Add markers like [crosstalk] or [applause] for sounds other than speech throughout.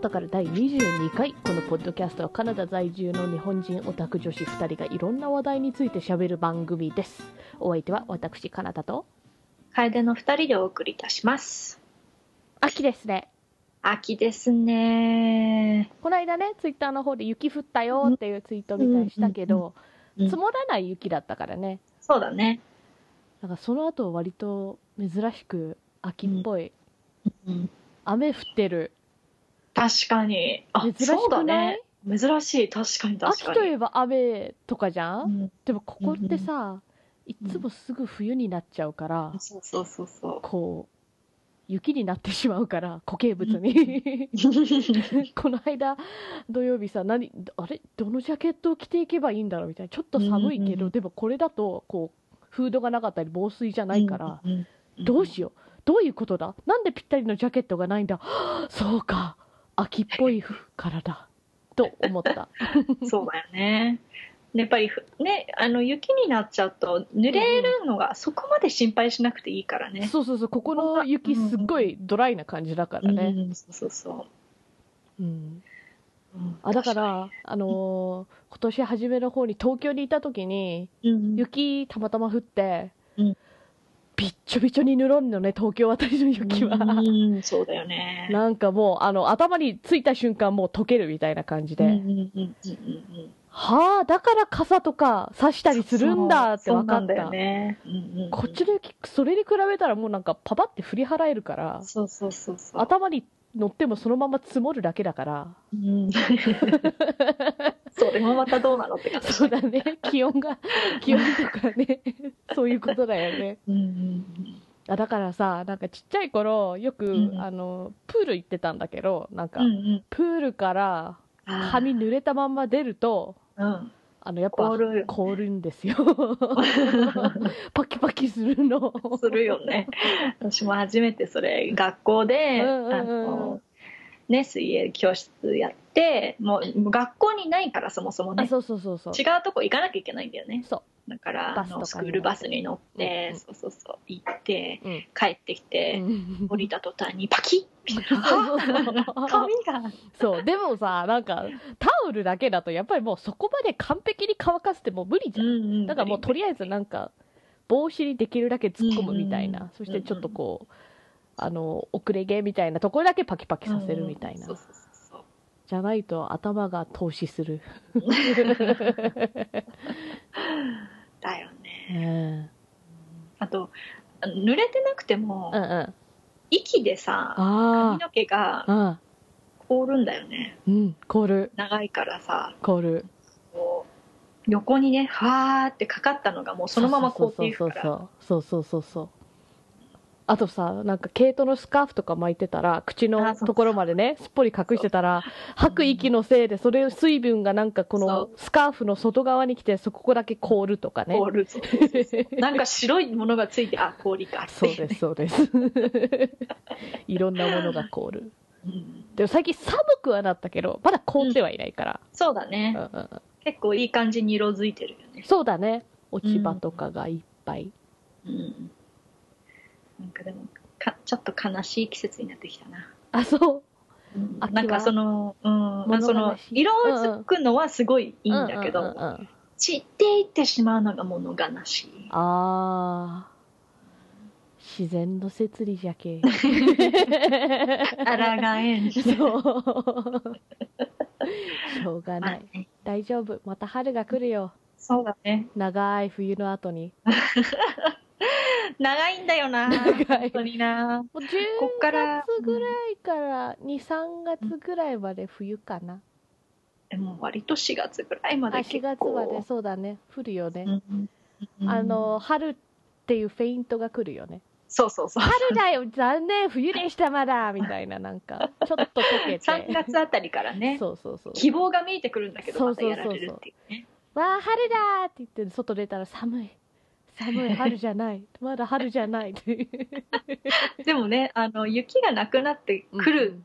お宝第22回。このポッドキャストはカナダ在住の日本人オタク女子2人がいろんな話題について喋る番組です。お相手は私、カナダと、楓の二人でお送りいたします。秋ですね。秋ですね。この間ね、ツイッターの方で雪降ったよっていうツイートみたいしたけど、うん積もらない雪だったからね。そうだね。なんかその後割と珍しく秋っぽい。うん、雨降ってる。確かに。あ、珍しそうだくないね。珍しい。確かに確かに。秋といえば雨とかじゃん、うんでもここってさ、いつもすぐ冬になっちゃうから、そうそうそうそこう、雪になってしまうから、固形物に。う。[laughs] この間、土曜日さ、何、あれ？どのジャケットを着ていけばいいんだろうみたいな。ちょっと寒いけど、うんうんでもこれだと、こう、フードがなかったり、防水じゃないから、うん、どうしよう？どういうことだ？なんでぴったりのジャケットがないんだ？はぁそうか。秋っぽいからだ。と思った。[laughs] そうだよね。やっぱりふね、あの雪になっちゃうと濡れるのがそこまで心配しなくていいからね。そうそうそう、ここの雪すっごいドライな感じだからね。うんそうそうそうん。う。うんあ、だか、ら、あのー今年初めの方に東京にいた時に、うん、雪たまたま降って、うんびっちょびちょにぬろんのね、東京あたりの雪は。うん、そうだよね。なんかもう、あの、頭についた瞬間もう溶けるみたいな感じで。うんうんうんうんうんはあ、だから傘とか差したりするんだって分かった。こっちの雪、それに比べたらもうなんかパパって振り払えるから、そうそうそうそう。頭に乗ってもそのまま積もるだけだから、うん、[laughs] それもまたどうなのって感じ。そうだね、気温が、気温とかね、そういうことだよね。うんうんあだからさ、なんかちっちゃい頃、よく、うん。あの、プール行ってたんだけど、なんか、うんうん。プールから髪濡れたまんま出ると、うん。あの、やっぱ、凍るよ凍るんですよ。[laughs] パキパキするの。するよね。私も初めてそれ、学校で、うんうんうんあの、ね、水泳教室やって、もう学校にないからそもそもあ、ね。そうそうそうそう。違うとこ行かなきゃいけないんだよね。そだから、あのスクールバスに乗って、そうそうそう、行って。帰ってきて、うん降りた途端にパキッみたいな。[laughs] [laughs] 髪が。そう、でもさ、なんか、タオルだけだと、やっぱりもうそこまで完璧に乾かすってもう無理じゃん。だからもうとりあえずなんか、帽子にできるだけ突っ込むみたいな。そしてちょっとこう、あの、遅れ毛みたいなところだけパキパキさせるみたいな。そうそうそうじゃないと頭が投資する。[laughs] だようね。ん。あと、濡れてなくてもうんう、ん。息でさ、髪あの毛があ。凍るんだよね。うん。うん。凍る。長いからさ、凍る。横にね、はーってかかったのがもうそのまま凍っていくから。そうそうそうそうそうそうあとさなんか毛糸のスカーフとか巻いてたら口のところまでねすっぽり隠してたら吐く息のせいでそれ水分がなんかこそのう。スカーフの外側に来てそこだけ凍るとかね。凍る。[laughs] なんか白いものがついて、あ、氷かって。そうですそうです。[laughs] いろんなものが凍る。うん。でも最近寒くはなったけどまだ凍ってはいないから、うん。そうだね。うんうん。結構いい感じに色づいてるよね。そうだね。落ち葉とかがいっぱい、うん。なんかでも、かちょっと悲しい季節になってきたな。あそう。うん。なんかその、うん、まあ、その色づくのはすごいいいんだけど、散っていってしまうのが物悲しい。ああ自然の摂理じゃけ。あらがえん。[laughs] そう。しょうがない。まあね大丈夫。また春が来るよ。そうだね。長い冬の後に [laughs] [laughs] 長いんだよな。長い本当にな。もう10こっから月ぐらいから23月ぐらいまで冬かな、でも割と4月ぐらいまあで4月結構。までそうだね降るよね、うんうんあの春っていうフェイントが来るよねそうそうそう。春だよ残念冬でしたまだみたいななんかちょっと溶けて [laughs] 3月あたりからね、そうそうそう希望が見えてくるんだけど、またそうそうそうそうやられるっていうね。わあ春だーって言って外出たら寒い寒い春じゃない。まだ春じゃないでもね、あの、雪がなくなってくる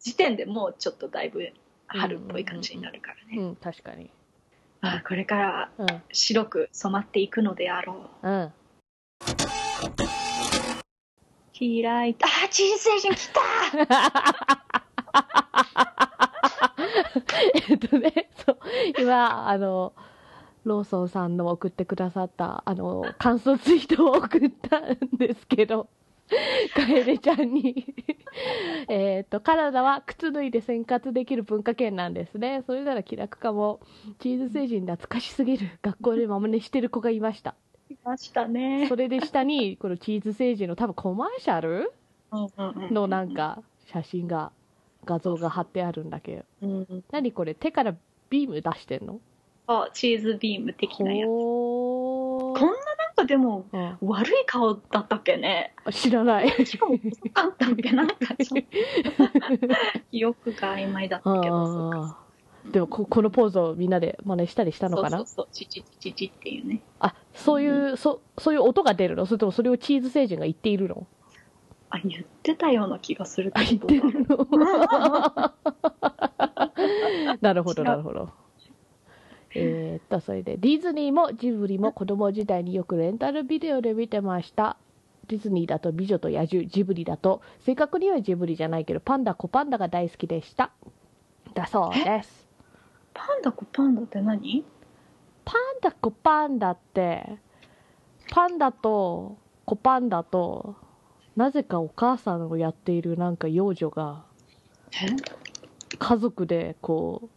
時点でもうちょっとだいぶ春っぽい感じになるからうん、ね。うん、確かに。まあ、これからうん白く染まっていくのであろう。うん。開いた。あ、人生人来た。[laughs] えっとね、そう、今、あの、ローソンさんの送ってくださった、あの、感想ツイートを送ったんですけど、[laughs] カエレちゃんに。[laughs] えっと、カナダは靴脱いで生活できる文化圏なんですね。それなら気楽かも。チーズ星人懐かしすぎる。学校で真似してる子がいました。いましたねそれで下に、このチーズ星人の多分コマーシャル？のなんか写真が、画像が貼ってあるんだけど。何これ？手からビーム出してんの？あチーズビーム的なやつ。こんななんかでもうん。悪い顔だったっけね。知らない。しかも細かったっけなんか [laughs] 記憶が曖昧だったけどでもこ、このポーズをみんなで真似したりしたのかな？そうそうチチチチチっていうね。あ、そういう、そ、そういう音が出るの？それともそれをチーズ星人が言っているの？あ言ってたような気がするあ、けど。言ってるの？[laughs] [laughs] なるほど、なるほど。えーっと、それで、ディズニーもジブリも子供時代によくレンタルビデオで見てました。ディズニーだと美女と野獣、ジブリだと、正確にはジブリじゃないけど、パンダ、コパンダが大好きでした。だそうです。パンダコパンダって何？パンダ、コパンダって、パンダとコパンダと、なぜかお母さんをやっているなんか幼女が、え？家族でこう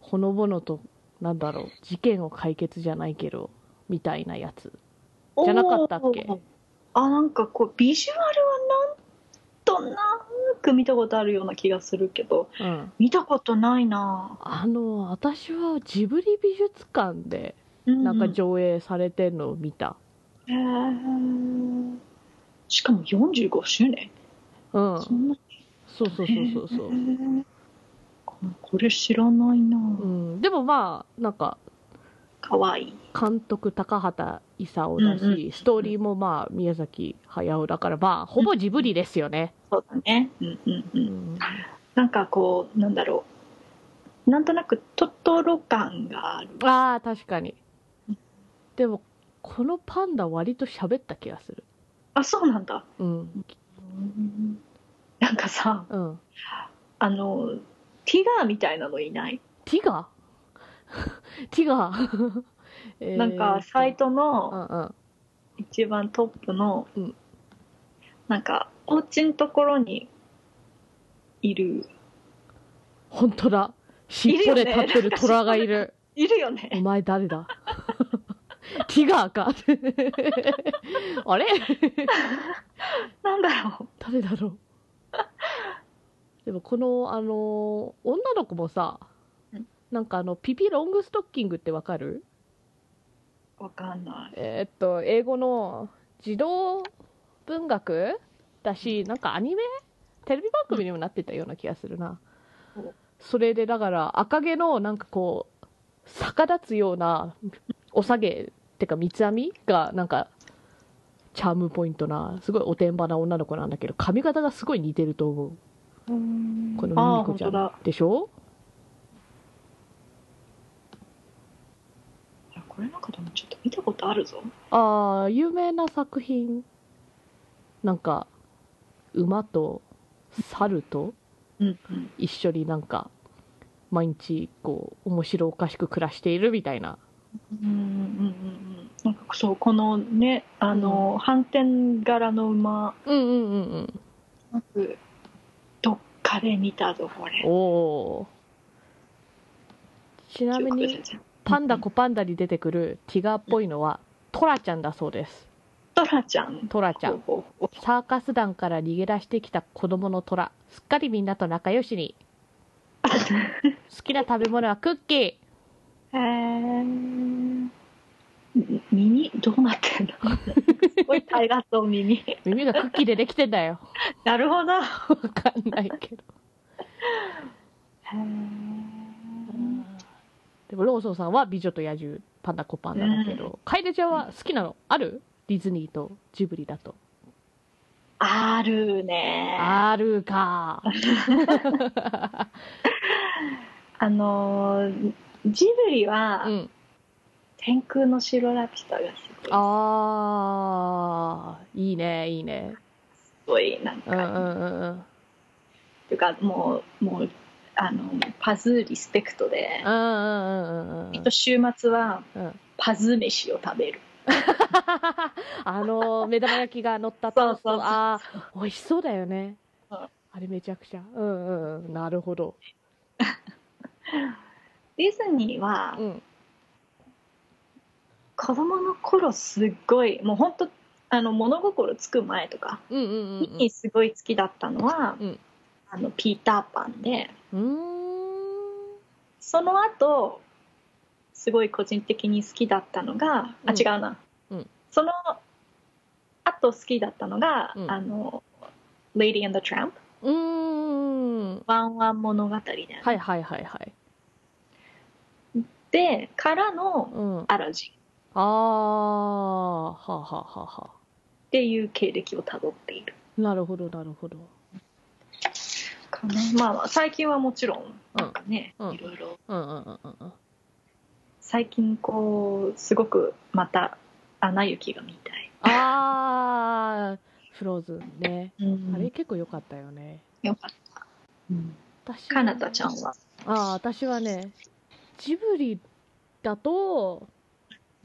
ほのぼのとなんだろう事件を解決じゃないけどみたいなやつ。じゃなかったっけ？あなんかこうビジュアルはなんとなく見たことあるような気がするけどうん。見たことないな。あの私はジブリ美術館でななんか上映されてんのを見た。へー。しかも45周年？うん。そんなそうそうそうそうそうここれ知らないな。うん。でもまあなんかかわい。い監督高畑勲だし、うんうん。ストーリーもまあ宮崎駿だからまあほぼジブリですよね、そうだね。うんうんううん。ん、なんかこうなんだろう。なんとなくトトロ感がある。ああ確かに。でもこのパンダ割と喋った気がする。あそうなんだ。うん。なんかさうん。あのティガーみたいなのいない？ティガ？ー [laughs] ティガ？ーえーなんかサイトうの一番トップの、うん。なんかお家のところにいる。本当だ。尻尾で立ってる虎がいる。いるよおね。[laughs] 前誰だ？[laughs] ティガーか。あれ？なんだろう。誰だろう？でもこのあの女の子もさうん。なんかあのピピロングストッキングってわかる？わかんない。えーっと英語の児童文学だしなんかアニメ？テレビ番組にもなってたような気がするな、うん。それでだから赤毛のなんかこう逆立つようなお下げってか三つ編みがなんかチャームポイントなすごいおてんばな女の子なんだけど髪型がすごい似てると思うこのミミコちゃん。でしょ？あこれなんかでもちょっと見たことあるぞ。ああ有名な作品。なんか馬と猿とうんうん。一緒になんか毎日こう面白おかしく暮らしているみたいな。うんうんうんうんなんかそうこのねあの、反転柄の馬。うんうんうんうん。なんかどっかで見たぞこれおおー。ちなみにパンダコパンダに出てくるティガーっぽいのはトラちゃんだそうです。トラちゃん。トラちゃん。サーカス団から逃げ出してきた子供のトラ。すっかりみんなと仲良しに。[laughs] 好きな食べ物はクッキー。うへえ耳？どうなってんの？すごい大河と耳。耳がクッキーでできてんだよ。なるほど。へわかんないけど。えでもローソンさんは美女と野獣パンダコパンダだけど、楓ちゃんは好きなの？ある？ディズニーとジブリだと。あるね。あるか。[laughs] あのージブリは、うん天空の城ラピュタがすごい。あーいいねいいね。すごいなんか、うんうんうんうん。っていうかもうもうあのパズリスペクトでうんうんうんうんうん。きっと週末はうんパズ飯を食べる。[laughs] あの目玉焼きが乗ったトーストそうそう。ああ美味しそうだよね。うん。あれめちゃくちゃ。うんうんうん。なるほど。ディズニーはうん子供の頃すっごいもう本当あの物心つく前とかにすごい好きだったのは、うん。あのピーターパンでその後すごい個人的に好きだったのが、うん。あ違うな、うん。その後好きだったのが、うん。あの「Lady and the Tramp うーん」ワンワン物語だよね、はいはいはいはい。でからのうん「アラジン」ああはあはあはあはあ。っていう経歴をたどっている。なるほどなるほど。かな。まあまあ最近はもちろんなんかね、うん。いろいろ。うんうんうんうんうん。最近こうすごくまた「アナ雪」が見たい、ああフローズンね。うん。あれ結構良かったよね。よかった、うん、私かなたちゃんは？ああ私はねジブリだと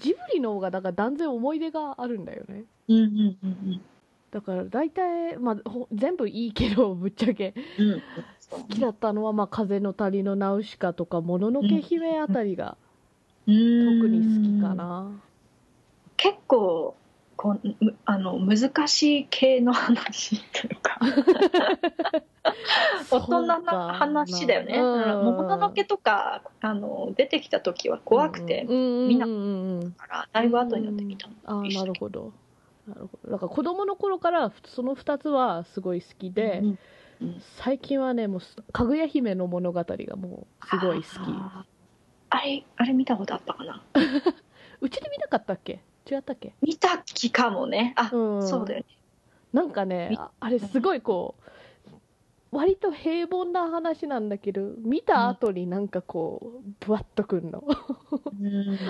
ジブリの方がだから断然思い出があるんだよね。うんうんうんだから大体、まあ、ほ全部いいけどぶっちゃけ。うん。好きだったのは、まあ、風の谷のナウシカとかもののけ姫あたりが特特に好きかな結構こうむあの難しい系の話というか。[laughs] 大人の話だよね。うん。もののけとかあの出てきた時は怖くて、うん。うんうんうんからだいぶ後になってみたの。ああなるほど。なるほど。だから子供の頃からその2つはすごい好きで、うんうん最近はねもうかぐや姫の物語がもうすごい好き。あれあれ見たことあったかな？[laughs] うちで見なかったっけ？違ったっけ？見た気かもね。あ、うん。そうだよね。なんかねみああれすごいこう割と平凡な話なんだけど見た後になんかこうぶわっとくんの。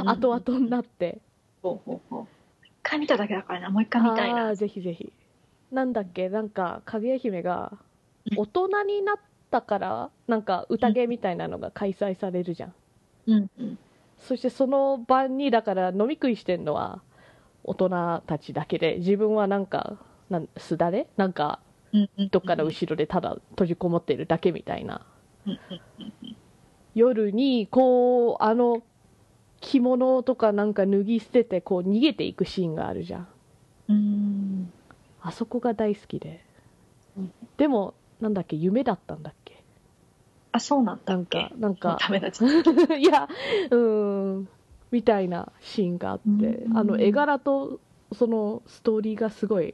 後々になって。ほうほうほう。一回見ただけだからな。もう一回見たいな。ぜひぜひ。なんだっけ？なんかかぐや姫が大人になったからなんか宴みたいなのが開催されるじゃん。うんうんそしてその晩にだから飲み食いしてんのは大人たちだけで自分はなんかなんすだれ？なんかどっかの後ろでただ閉じこもってるだけみたいな。夜にこうあの着物とかなんか脱ぎ捨ててこう逃げていくシーンがあるじゃん。うん。あそこが大好きで。うんでもなんだっけ夢だったんだっけあそうなんだなんかなんかダメだち [laughs] いやうーんみたいなシーンがあってうん。あの絵柄とそのストーリーがすごい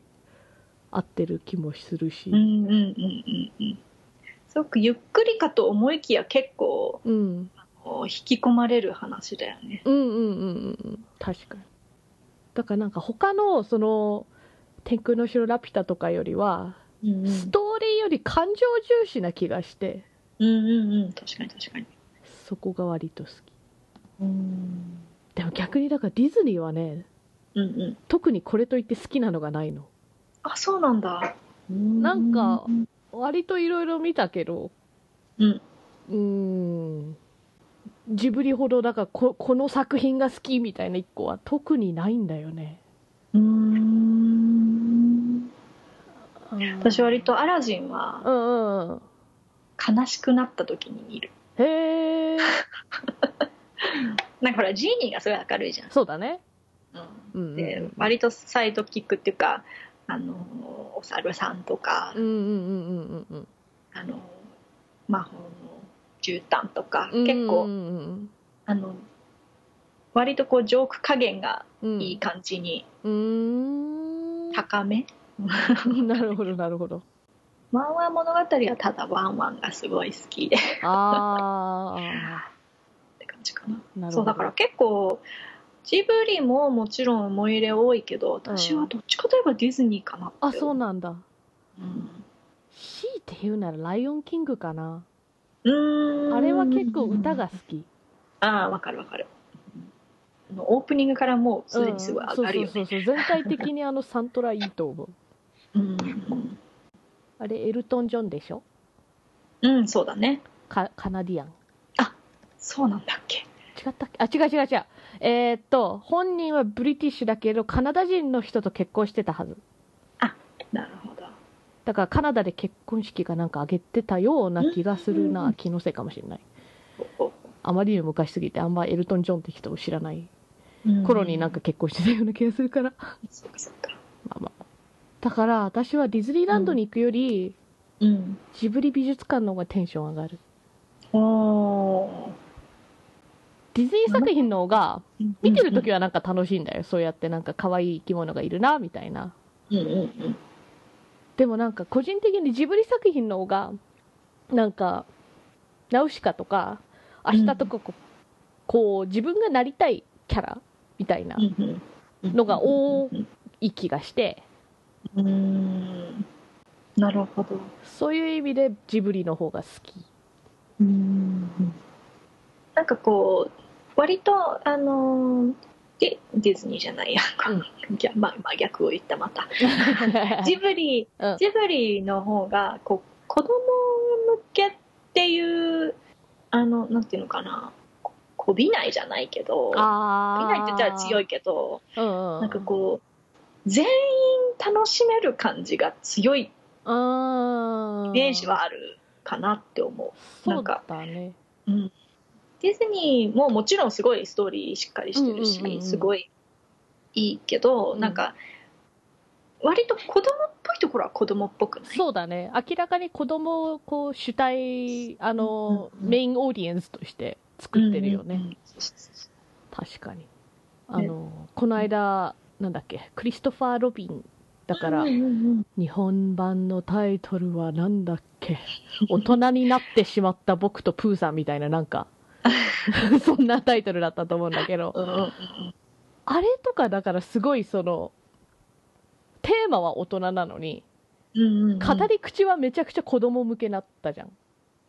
合ってる気もするし。うんうんうんうんうん。すごくゆっくりかと思いきや結構うん。引き込まれる話だよね。うんうんうんうんうん。確かに。だからなんか他のその「天空の城ラピュタ」とかよりはうんうん。ストーリーより感情重視な気がしてうんうんうん。確かに確かに。そこが割と好き。うん。でも逆にだからディズニーはねうんうん。特にこれといって好きなのがないの。あそうなんだ。なんかうん割といろいろ見たけどうん。うーん。ジブリほどだからここの作品が好きみたいな一個は特にないんだよね。うん。私割とアラジンはうんうんうん悲しくなった時に見る。へえ [laughs] なんかほらジーニーがすごい明るいじゃん、そうだね。うん。うんうんで割とサイドキックっていうかあのお猿さんとか、うんうんうんうんうんあの魔法の絨毯とか、うん結構、うんあの割とこうジョーク加減がうんいい感じにうーん。高め、[laughs] なるほどなるほどワンワン物語はただワンワンがすごい好きで。っああて感じかな。なるほど。そうだから結構ジブリももちろん思い入れ多いけど私はどっちかといえばディズニーかなって。あそうなんだ。うん。強いて言うなら「ライオンキング」かな。うーん。あれは結構歌が好き。ああわかるわかる。オープニングからもうすでにすごい上がるようんそうねそうそう。全体的にあのサントラいいと思う。うんあれエルトン・ジョンでしょ？うんそうだね。カカナディアン。そうなんだっけ。違ったっけ？あ違う違う違う。えーっと本人はブリティッシュだけどカナダ人の人と結婚してたはず。なるほど。だからカナダで結婚式かなんか挙げてたような気がするな、うん気のせいかもしれない。ほあまりにも昔すぎてあんまエルトン・ジョンって人を知らない。う頃になんか結婚してたような気がするから、そっかそっか。まあまあだから私はディズニーランドに行くより、うん。ジブリ美術館の方がテンション上がる。おー。ディズニー作品の方が見てる時ははなんか楽しいんだよ。そうやってなんか可愛い生き物がいるなみたいな。うんうんうん。でもなんか個人的にジブリ作品の方がなんかナウシカとか明日とかこう,、こう自分がなりたいキャラみたいなのが多うんい気がしてうーん。なるほど。そういう意味でジブリの方が好き。うーん。なんかこう割とあのーデディズニーじゃないや、逆 [laughs] まあ、まあ逆を言ったまた。[laughs] ジブリうん。ジブリの方がこう子供向けっていうあのなんていうのかな。ここびないじゃないけど。あこびないって言ったら強い、いけど。うんうん、なんかこう全員楽しめる感じが強いうんイメージはあるかなって思う。そうなんかうん、ディズニーももちろんすごいストーリーしっかりしてるし、うんうんうんうん。すごいいいけど、うん。なんか割と子供っぽいところは子供っぽくない？そうだね。明らかに子供をこう主体あの、うんうんメインオーディエンスとして作ってるよね、うんうん確かに。あの、この間なんだっけ？クリストファー・ロビンだから、日本版のタイトルはなんだっけ？大人になってしまった僕とプーさんみたいななんか。[laughs] そんなタイトルだったと思うんだけど。あれとかだからすごいそのテーマは大人なのに語り口はめちゃくちゃ子供向けだったじゃん。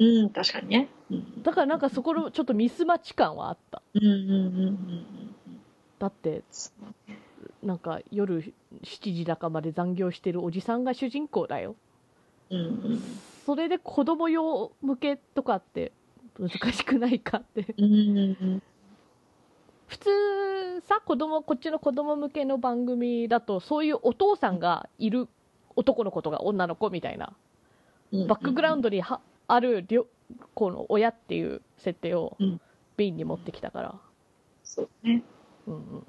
うん確かにね。うん。だからなんかそこのちょっとミスマッチ感はあった。うんうんうんうんうんだってなんか夜7時だかまで残業してるおじさんが主人公だよ。うんうん。それで子供用向けとかって難しくないかって。普通さ子供こっちの子供向けの番組だとそういうお父さんがいる男の子とか女の子みたいな。うんバックグラウンドにはある両この親っていう設定をうんメインに持ってきたから、そうね。うんうんうん、こ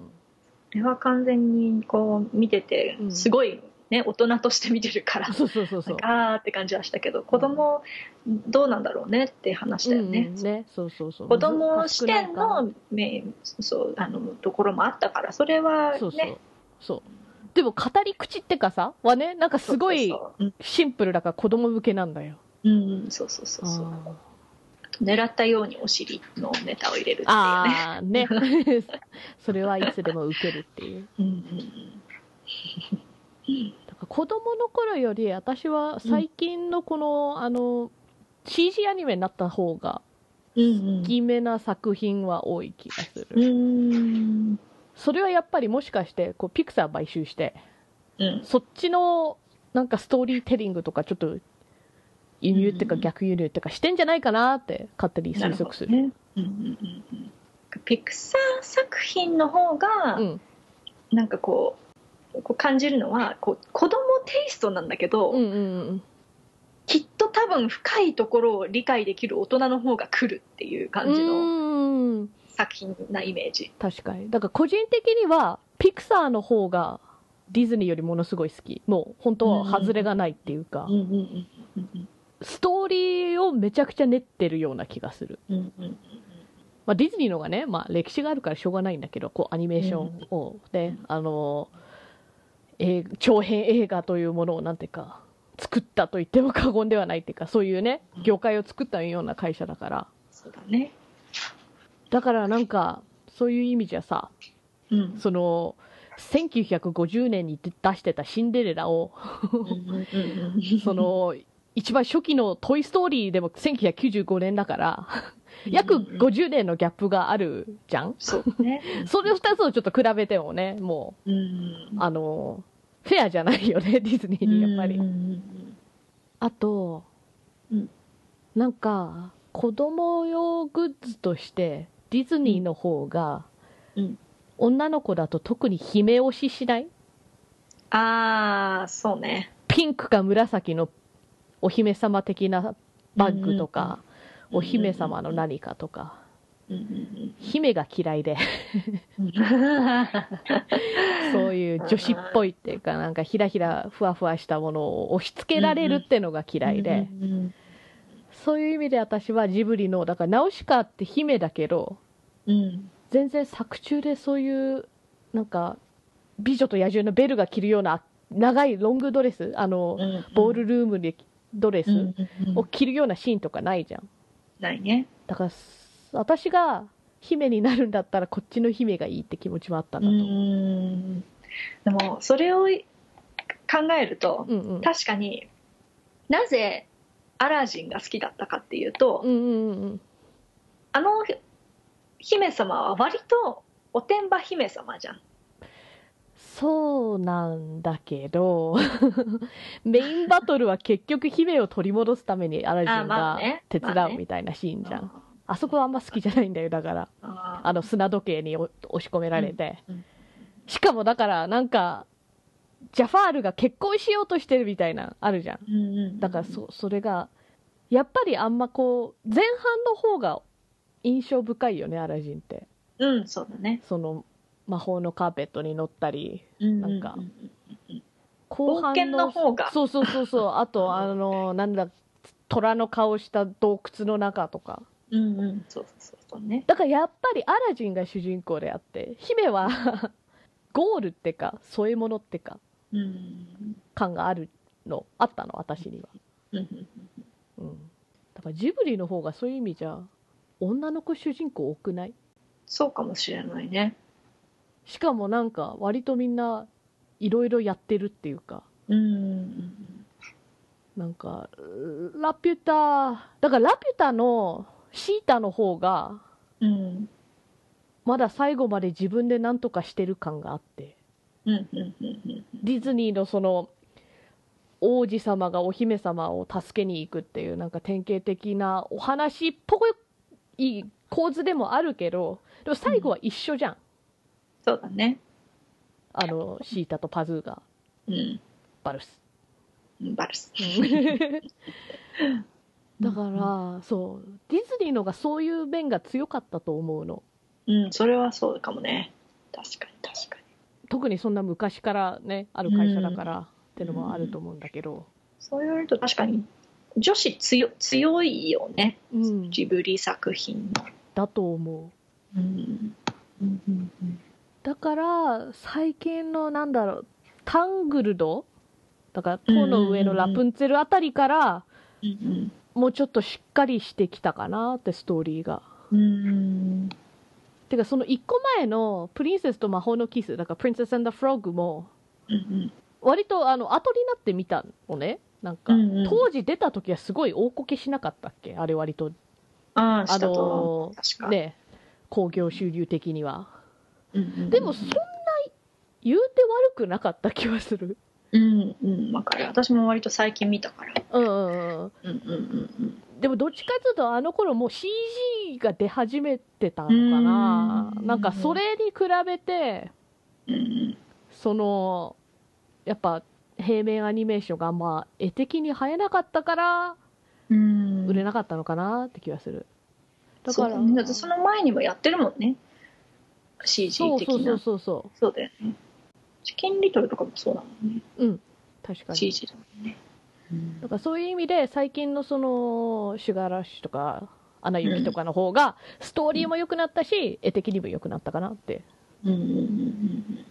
れは完全にこう見ててうん。すごいね大人として見てるから [laughs] そうそうそうそう。あーって感じはしたけど子供どうなんだろうねって話だよね。うんうん。ねそうそうそう。子供視点難のメそうあのところもあったからそれはね。そうそうそう。でも語り口ってかさはねなんかすごいシンプルだから子供向けなんだよ。そううんうんそうそうそうそう。あ狙ったようにお尻のネタを入れるっていうね。あーね。[laughs] それはいつでも受けるっていう。うんうんだから子供の頃より私は最近のこの,、あの CG アニメになった方がうんうん。大きめな作品は多い気がする、うん。それはやっぱりもしかしてこうピクサー買収してうん。そっちのなんかストーリーテリングとかちょっと輸入っていうかうん。逆輸入っていうかしてんじゃないかなって勝手に推測する。ね。うんうんうんうん。ピクサー作品の方が、うん。なんかこうこう感じるのはこう子供テイストなんだけど、うんうんうん。きっと多分深いところを理解できる大人の方が来るっていう感じのうん。作品なイメージ。確かに。だから個人的にはピクサーの方がディズニーよりものすごい好き。もう本当は外れがないっていうか、うんうんうんうんストーリーをめちゃくちゃ練ってるような気がする、うんうんうんまあ、ディズニーの方がね、まあ、歴史があるからしょうがないんだけどこうアニメーションを。ね、あのえー長編映画というものをなんていうか作ったと言っても過言ではないっていうかそういうね業界を作ったような会社だから。そうだね。だからなんかそういう意味じゃさうん。その1950年に出してたシンデレラをうんうんうんうん。[laughs] その一番初期の「トイ・ストーリー」でも1995年だから約50年のギャップがあるじゃん？そうね。[laughs] それ2つをちょっと比べてもねもうあのフェアじゃないよね [laughs] ディズニーにやっぱり。あと、うん。なんか子供用グッズとしてディズニーの方が、うん。女の子だと特に姫推ししない？ああそうね。ピンクか紫のお姫様的なバッグとか、お姫様の何かとか、うんうん姫が嫌いで、うんそういう女子っぽいっていうか、なんかひらひらふわふわしたものを押し付けられるってのが嫌いで、うんうんそういう意味で私はジブリの、だからナウシカって姫だけど、うん全然作中でそういう、なんか、美女と野獣のベルが着るような長いロングドレス、あの、うんボールルームでドレスを着るようなシーンとかないじゃん。ないねだから、私が姫になるんだったらこっちの姫がいいって気持ちはあったうんだと。んでもそれを考えるとうんうん。確かになぜアラジンが好きだったかっていうと、うんうんうん。あの姫様は割とおてんば姫様じゃんそうなんだけど、[laughs] メインバトルは結局姫を取り戻すためにアラジあンが手伝うみたいなシーンじゃん。あそこはあんま好きじゃないんだよ、だから。ああの砂時計にお押し込められて。うんうんしかもだから、なんか、ジャファールが結婚しようとしてるみたいな、あるじゃん。うんうんだからそ、それが、やっぱりあんまこう、前半の方が印象深いよね、アラジンって。うんそうだねその、魔法のカーペットに乗ったり、なんか。後半の方が。そうそうそうそう、[laughs] あと、あの、なんだ、虎の顔した洞窟の中とか。うんうん。そうそうそうね。だからやっぱりアラジンが主人公であって、姫は [laughs] ゴールってか、添え物ってか、うん感があるの、あったの、私には。うん。だからジブリの方がそういう意味じゃ、女の子主人公多くない？そうかもしれないねしかもなんか、割とみんないろいろやってるっていうか、うん。なんか、ラピュタ、だからラピュタのシータの方が、うん。まだ最後まで自分で何とかしてる感があって、ディズニーのその、王子様がお姫様を助けに行くっていうなんか典型的なお話っぽい構図でもあるけど、でも最後は一緒じゃん。そうだね。あの、シータとパズーが、うん。バルス。バルス。[laughs] だから、そう、ディズニーのがそういう面が強かったと思うの。うんそれはそうかもね。確かに確かに。特にそんな昔からね、ある会社だからってのもあると思うんだけど。そう言われると確かに女子強強いよね。うん。ジブリ作品の。だと思う。うん。うんうんうんだから、最近のなんだろう、タングルド？だから、塔の上のラプンツェルあたりから、うんもうちょっとしっかりしてきたかなって、ストーリーが。うてか、その一個前の、プリンセスと魔法のキス、だから、プリンセス・アンド・フロッグも、うん。割と、あの、後になってみたのね。なんか、うんうん。当時出た時はすごい大こけしなかったっけ？あれ割と、ああのね、興行収入的には。うんうんうんでも、そんな、言うて悪くなかった気はする。うんうんわかる。私も割と最近見たから。うんうんうん。うんうん。でもどっちかというとあの頃もう CG が出始めてたのかな。うん。なんかそれに比べてうんそのやっぱ平面アニメーションがま絵的に映えなかったからうん。売れなかったのかなって気がする。だから。その前にもやってるもんね CG そうそうそう的な。そうそそう。だよね。チキンリトルとかもそうだもんね。ううん。確かに。CG だもんね。だからそういう意味で最近のそのシュガーラッシュとかアナ雪とかの方がストーリーも良くなったし絵的にも良くなったかなって。うん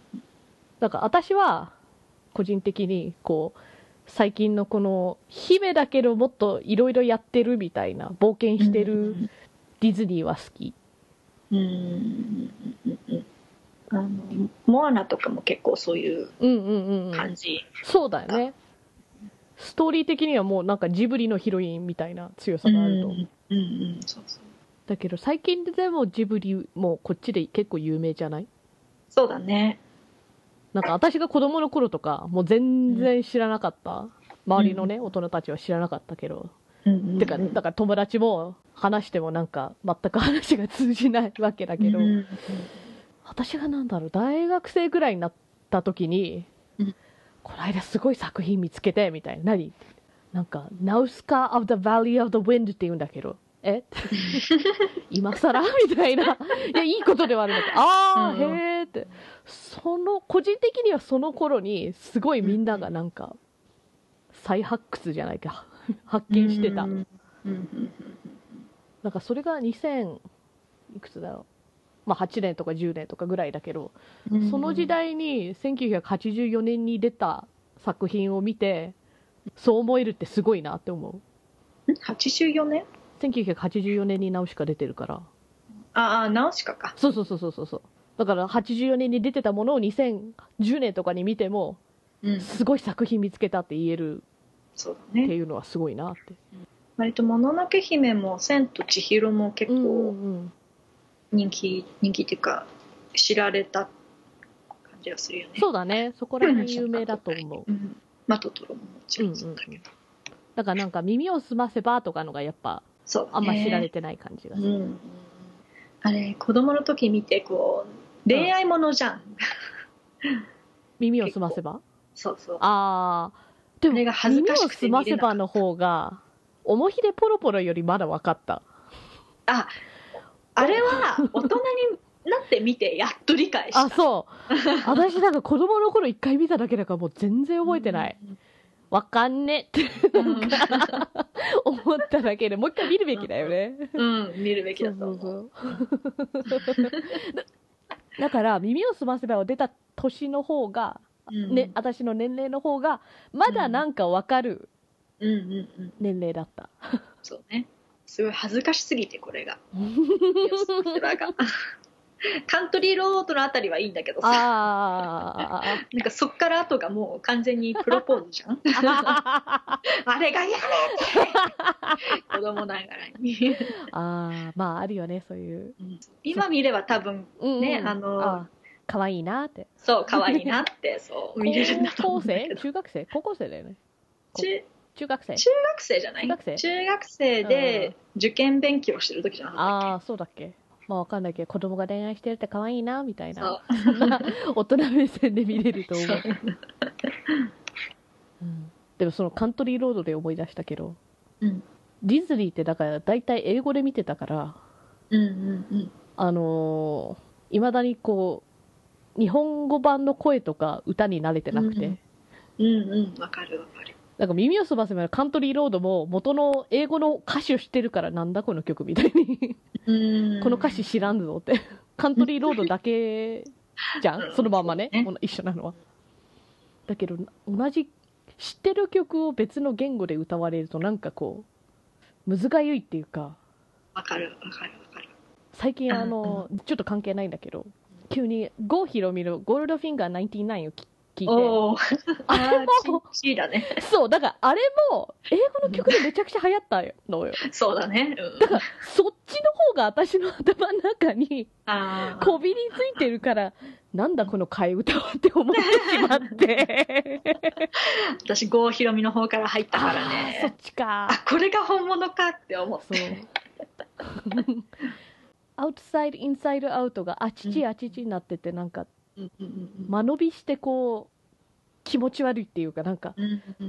だから私は個人的にこう最近のこの姫だけどもっといろいろやってるみたいな冒険してるディズニーは好きうんうんうんうんうんあのモアナとかも結構そういううんうんうん、うん、感じそうだよね。ストーリー的にはもうなんかジブリのヒロインみたいな強さがあると、うんうんうんそうそう。だけど最近でもジブリもこっちで結構有名じゃない？そうだね。なんか私が子供の頃とかもう全然知らなかった、周りのね大人たちは知らなかったけどうんうんうん。てか、だから友達も話してもなんか全く話が通じないわけだけど、うんうん私がなんだろう、大学生ぐらいになった時に、うん。この間すごい作品見つけて、みたいな。何なんか、ナウスカ of the Valley of the Wind って言うんだけど、え？[laughs] 今更？みたいな。いや、いいことではあるんだけど、ああ、うんへえって。その、個人的にはその頃に、すごいみんながなんか、再発掘じゃないか、[laughs] 発見してた。なんかそれが2000いくつだろう、まあ、8年とか10年とかぐらいだけど、うん。その時代に1984年に出た作品を見てそう思えるってすごいなって思う。84年1984年にナウシカ出てるから。ああナウシカか。そうそうそうそうそうそう。だから84年に出てたものを2010年とかに見てもうん。すごい作品見つけたって言えるそうだってねいうのはすごいなって、割と「もののけ姫」も「千と千尋」も結うんう構んうん。人気人気っていうか知られた感じがするよね。そうだね。そこら辺有名だと思う。うん。マトトロももちろんそうだけど、だからなんか耳をすませばとかのがやっぱそうだね。あんま知られてない感じがする。うん、あれ子供の時見てこう恋愛ものじゃん、耳を [laughs] すませば？そうそう。ああ。でも、あれが恥ずかしくて耳をすませばの方が、おもひでポロポロよりまだ分かった。ああれは大人になって見てやっと理解したあ、そう。私なんか子供の頃一回見ただけだからもう全然覚えてない。わかんねってうん、思っただけで、もう一回見るべきだよね。うん、見るべきそだとうそう思うそう。[laughs] だから、耳をすませばを出た年の方が、うん。ね、私の年齢の方が、まだなんかわかるうん。うんうん年齢だった。[laughs] そうね。すごい恥ずかしすぎてこれが。[laughs] がカントリーロードのあたりはいいんだけどさ。ああ。[laughs] なんかそっから後がもう完全にプロポーズじゃん。あれがやめて！子供ながらに。ああ、まああるよね、そういう。今見れば多分うんねあの可愛いなって。そう可愛いなってそう。[laughs] 見れるんだと思うんだけど。中学生？高校生だよね。中中学生。中学生じゃない？中学生。中学生で受験勉強してる時じゃなかああ、そうだっけ。まあわかんないけど、子供が恋愛してるって可愛いな、みたいけな。そう。そんな大人目線で見れると思う。う。ん。でもそのカントリーロードで思い出したけど、うん。ディズニーってだから大体英語で見てたから、うんうんうん。あのー、いまだにこう、日本語版の声とか歌に慣れてなくて、うんうん。うんわかるわかる。なんか耳をすませばカントリーロードも元の英語の歌詞を知ってるからなんだこの曲みたいに。うん。この歌詞知らんぞって。カントリーロードだけじゃうん。んそのまんまね。一緒なのは。だけど同じ知ってる曲を別の言語で歌われるとなんかこうむずがゆいっていうか。わかるわかるわかる。最近あのちょっと関係ないんだけど急に郷ひろみの「ゴールドフィンガー99」を聞聞いて。あれもあチね。そうだからあれも英語の曲でめちゃくちゃ流行ったのよ。そうだね、うん、だからそっちの方が私の頭の中にこびりついてるからなんだこの替え歌はって思ってしまって。私郷ひろみの方から入ったからあーそっねちか。あこれが本物かって思っそう。てアウトサイドインサイドアウトがあちちあちちになっててなんか間延びしてこう気持ち悪いっていうかなんか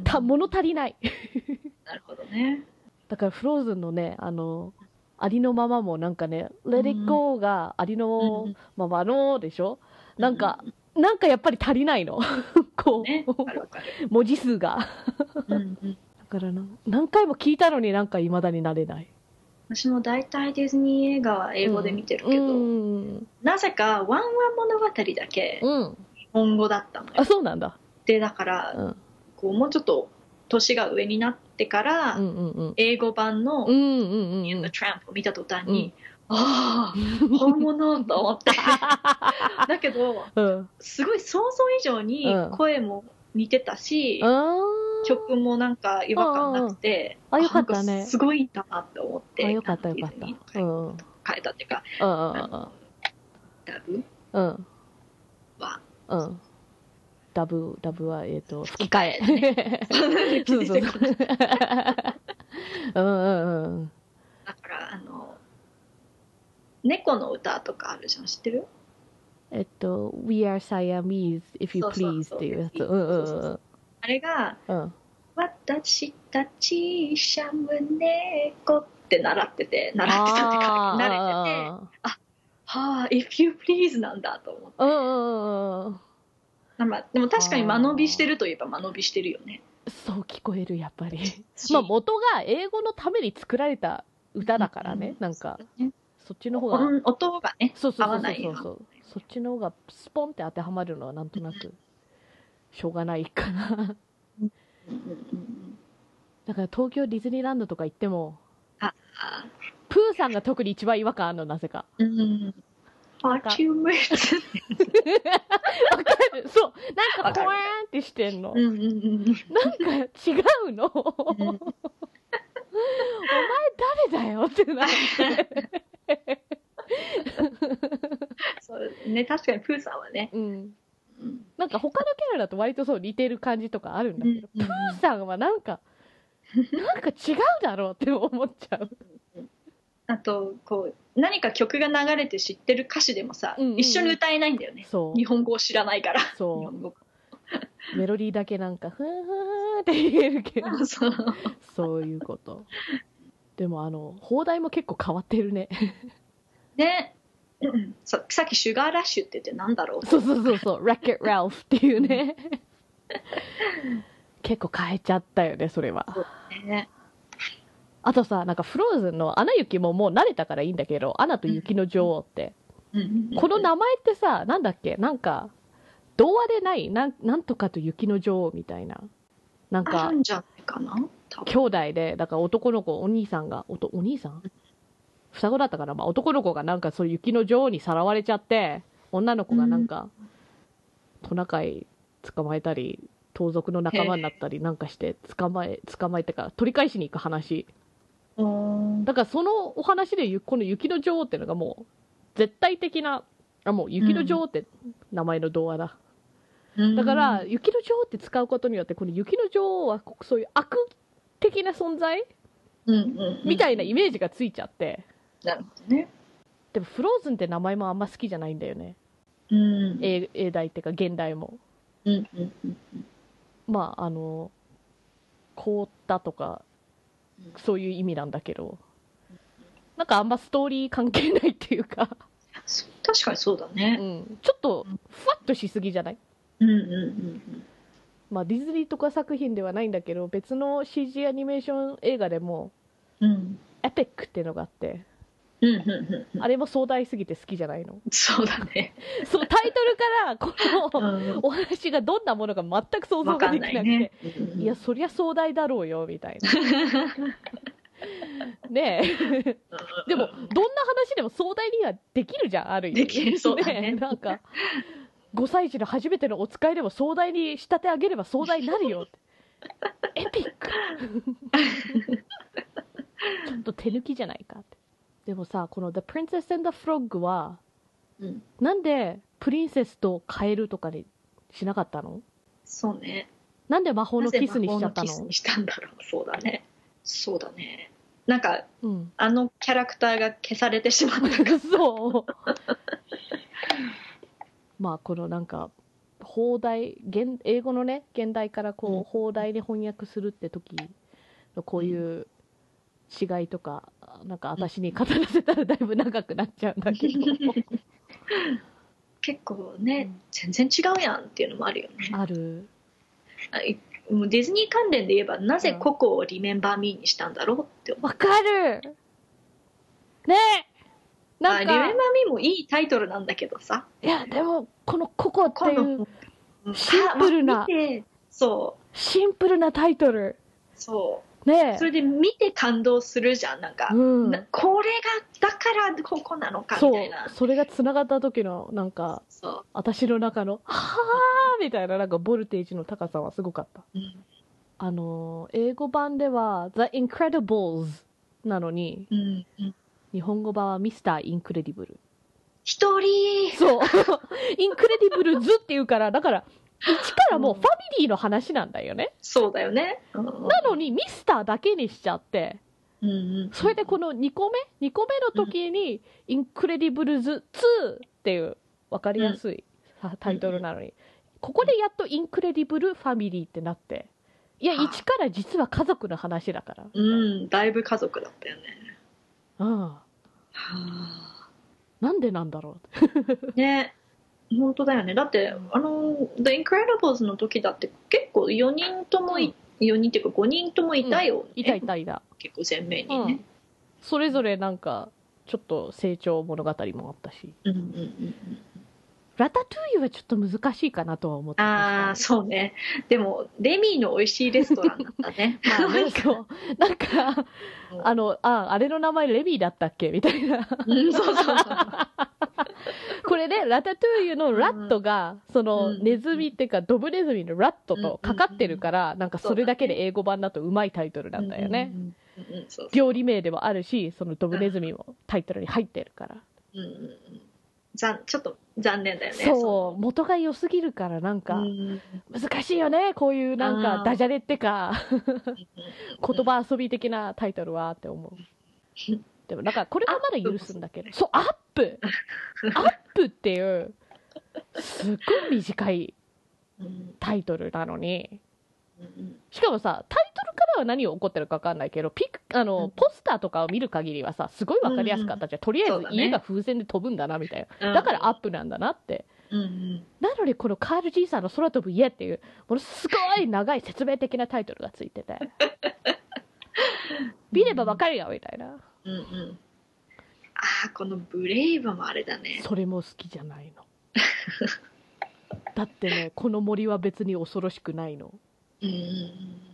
た物足りない。[laughs] なるほどね。だからフローズンのねあのありのままもなんかね「Let it go」がありのままのでしょなんかなんかやっぱり足りないのこねうわかるわかる文字数がだからな何回も聞いたのになんか未だになれない私も大体ディズニー映画は英語で見てるけど、うん。なぜか「ワンワン物語」だけうん。日本語だったのよ。あそうなんだ。でだから、うん。こうもうちょっと年が上になってから、うんうんうん。英語版のうんうんうん「うん The Tramp」を見た途端に、ああ本物と思って。[laughs] だけどうん。すごい想像以上にうん。声も似てたし、曲もなんか違和感なくて、あよかったね。すごいんだなって思って、あよかったよかった。変えたっていうか、ダブ？は、うん。ダブ、ダブは、えっ、と、吹き替え。[laughs] そうそう。[laughs] うんうんうん。だから、あの、猫の歌とかあるじゃん、知ってる？えっと、We are Siamese if you please っていうやつ。あれがうん。「私たちシャム猫」って習ってて習ってたって慣れててあはあ「if you please」なんだと思ってーうんうんうんうん。まあ、でも確かに間延びしてるといえば間延びしてるよね。そう聞こえる、やっぱり。まあ元が英語のために作られた歌だからね、なんか、ねそっちの方が、音音がね、そうそうそうそうそう。そっちの方がスポンって当てはまるのはなんとなく、[laughs] しょうがないかな。だから東京ディズニーランドとか行っても、あプーさんが特に一番違和感あるの、なぜか。うんうん。ハチュムツ。[laughs] わかるそう。なんか、ポワーンってしてんの。うんうんうんなんか違うの？お前誰だよってなって。[laughs] そうね、確かにプーさんはね。うん。うんなんか他のキャラだと割とそう似てる感じとかあるんだけど、プーさんはなんか、[laughs] なんか違うだろうって思っちゃう。あと、こう、何か曲が流れて知ってる歌詞でもさ、うんうんうん一緒に歌えないんだよね。そう日。本語を知らないから。日そう。メロディーだけなんか、ふーふーって言えるけど、[laughs] そう。そういうこと。でもあの、放題も結構変わってるね。ね。さっきシュガーラッシュって言ってなんだろう？そうそうそうそう、ラッケット・ラルフっていうね。結構変えちゃったよね、それは。ね。あとさ、なんかフローズンのアナ雪ももう慣れたからいいんだけど、アナと雪の女王って。うんこの名前ってさ、なんだっけ？なんか、童話でないなんなんとかと雪の女王みたいな。なんあか兄弟で、だから男の子、お兄さんが、おとお兄さん？双子だったから、まあ男の子がなんかそう雪の女王にさらわれちゃって、女の子がなんか、トナカイ捕まえたり、盗賊の仲間になったりなんかして、捕まえ、捕まえてから取り返しに行く話。うん。だからそのお話でゆこの雪の女王っていうのがもう、絶対的な、あ、もう雪の女王って名前の童話だ。だから、雪の女王って使うことによって、この雪の女王はこそういう悪的な存在うんうんうん。みたいなイメージがついちゃって、なるほどね。でもフローズンって名前もあんま好きじゃないんだよね。うん。英英題っていうか現代も。うんうんうん。まあ、あの、凍ったとかうん、そういう意味なんだけど、なんかあんまストーリー関係ないっていうか、確かにそうだうね。ん、ちょっとふわっとしすぎじゃない？うんうんうんまあ、ディズニーとか作品ではないんだけど、別の CG アニメーション映画でも、うん。うんエペックっていうのがあって、うんうんうんうんあれも壮大すぎて好きじゃないの？そうだね。[laughs] そのタイトルから、このうんお話がどんなものか全く想像ができなくて、ないね。いや、そりゃ壮大だろうよ、みたいな。[laughs] ねえ。でも、どんな話でも壮大にはできるじゃん、ある意味。できるそうだねえなんか、5歳児の初めてのお使いでも壮大に仕立て上げれば壮大になるよ。[laughs] エピックちょっと手抜きじゃないかって。でもさ、この The Princess and the Frog は、うんなんでプリンセスとカエルとかにしなかったの？そうね。なんで魔法のキスにしちゃったの？なぜ魔法のキスにしたんだろう。そうだね。そうだね。なんか、うん。あのキャラクターが消されてしまったから。[laughs] そう。[laughs] まあ、このなんか、放題、現英語のね、現代からこう、うん放題で翻訳するって時のこういう違いとか、なんか私に語らせたらだいぶ長くなっちゃうんだけど。結構ね、うん全然違うやんっていうのもあるよね。ある。あいもうディズニー関連で言えば、なぜココをリメンバーミーにしたんだろうって思う。わかるねえなんか、あリメンバーミーもいいタイトルなんだけどさ。いや、でも、このココってこいうのシンプルなそう、シンプルなタイトル。そう。ねそれで見て感動するじゃん。なんか、え。うん。なこれが、だからここなのかみたいな。。それが繋がった時の、なんか、そ私の中の、[laughs] はーみたいな、なんか、ボルテージの高さはすごかった。う。うんあのー、英語版では、The Incredibles なのに、うんうん日本語版は Mr. Incredible。一人そう。[laughs] Incredibles っていうから、だから、一からもうファミリーの話なんだよね。そうだよね。うんなのに、ミスターだけにしちゃって、うんうんそれでこの2個目 ?2 個目の時に、 Incredibles 2っていう分かりやすいさタイトルなのに、ここでやっとインクレディブルファミリーってなって、いや、はあ一から実は家族の話だから。うんだいぶ家族だったよねうん。はあなんでなんだろう。ね本当だよね。だってあの「The Incredibles」の時だって結構4人ともい、4人っていうか5人ともいたよね、いたいたいた。結構前面にね。うん。それぞれなんか、ちょっと成長物語もあったし。うんうんうんうん。ラタトゥーユはちょっと難しいかなとは思ってああそうね。でもレミーの美味しいレストランだったね。ま [laughs] あね、そう。なんか、[laughs] あの、あ、あれの名前レミーだったっけ？みたいな。うんそうそうそう [laughs] これね、ラタトゥーユのラットが、その、うん。ネズミっていうか、ドブネズミのラットとかかってるから、なんかそれだけで英語版だとうまいタイトルなんだよね。料理名でもあるし、そのドブネズミもタイトルに入ってるから。うんうんちょっと残念だよね。そう、元が良すぎるからなんうか、ん。難しいよね、こういうなんかダジャレってか、言 [laughs] 言葉遊び的なタイトルはって思う。[laughs] でも、なんかこれはまだ許すんだけど、そう、アップ。アップ。っていう、すっごい短いうんタイトルなのに、うんしかもさ、タイトルからは何を起こってるか分かんないけど、ピクあの、うん。ポスターとかを見る限りはさ、すごい分かりやすかったじゃん。とりあえず家が風船で飛ぶんだな、みたいうん。な。だからアップなんだなって。うんうん。なのにこのカール・ジーさんの空飛ぶ家っていう、ものすごい長い説明的なタイトルがついてて、[laughs] 見れば分かるよ、みたいな。うんうんああこのブレイブもあれだねそれも好きじゃないの。[laughs] だってね、この森は別に恐ろしくないの。うんうん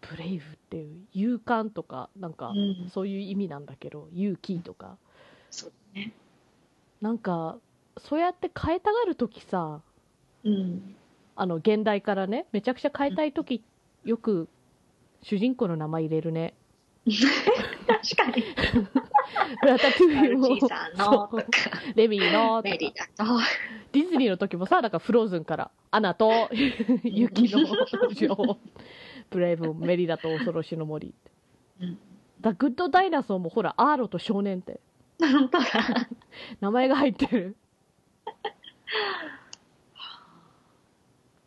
ブレイブっていう、勇敢とか、なんかうん、うんそういう意味なんだけど、勇気とか。そうだねなんか、そうやって変えたがるときさ、うんあの、現代からね、めちゃくちゃ変えたいとき、よく、主人公の名前入れるね。確かに。ラタトゥーユもレミーのメリだと。ディズニーの時もさ、だからフローズンから、アナと雪の。女王、ブレイブもメリダと恐ろしの森。だグッドダイナソーもほら、アーロと少年って、本当だ。名前が入ってる。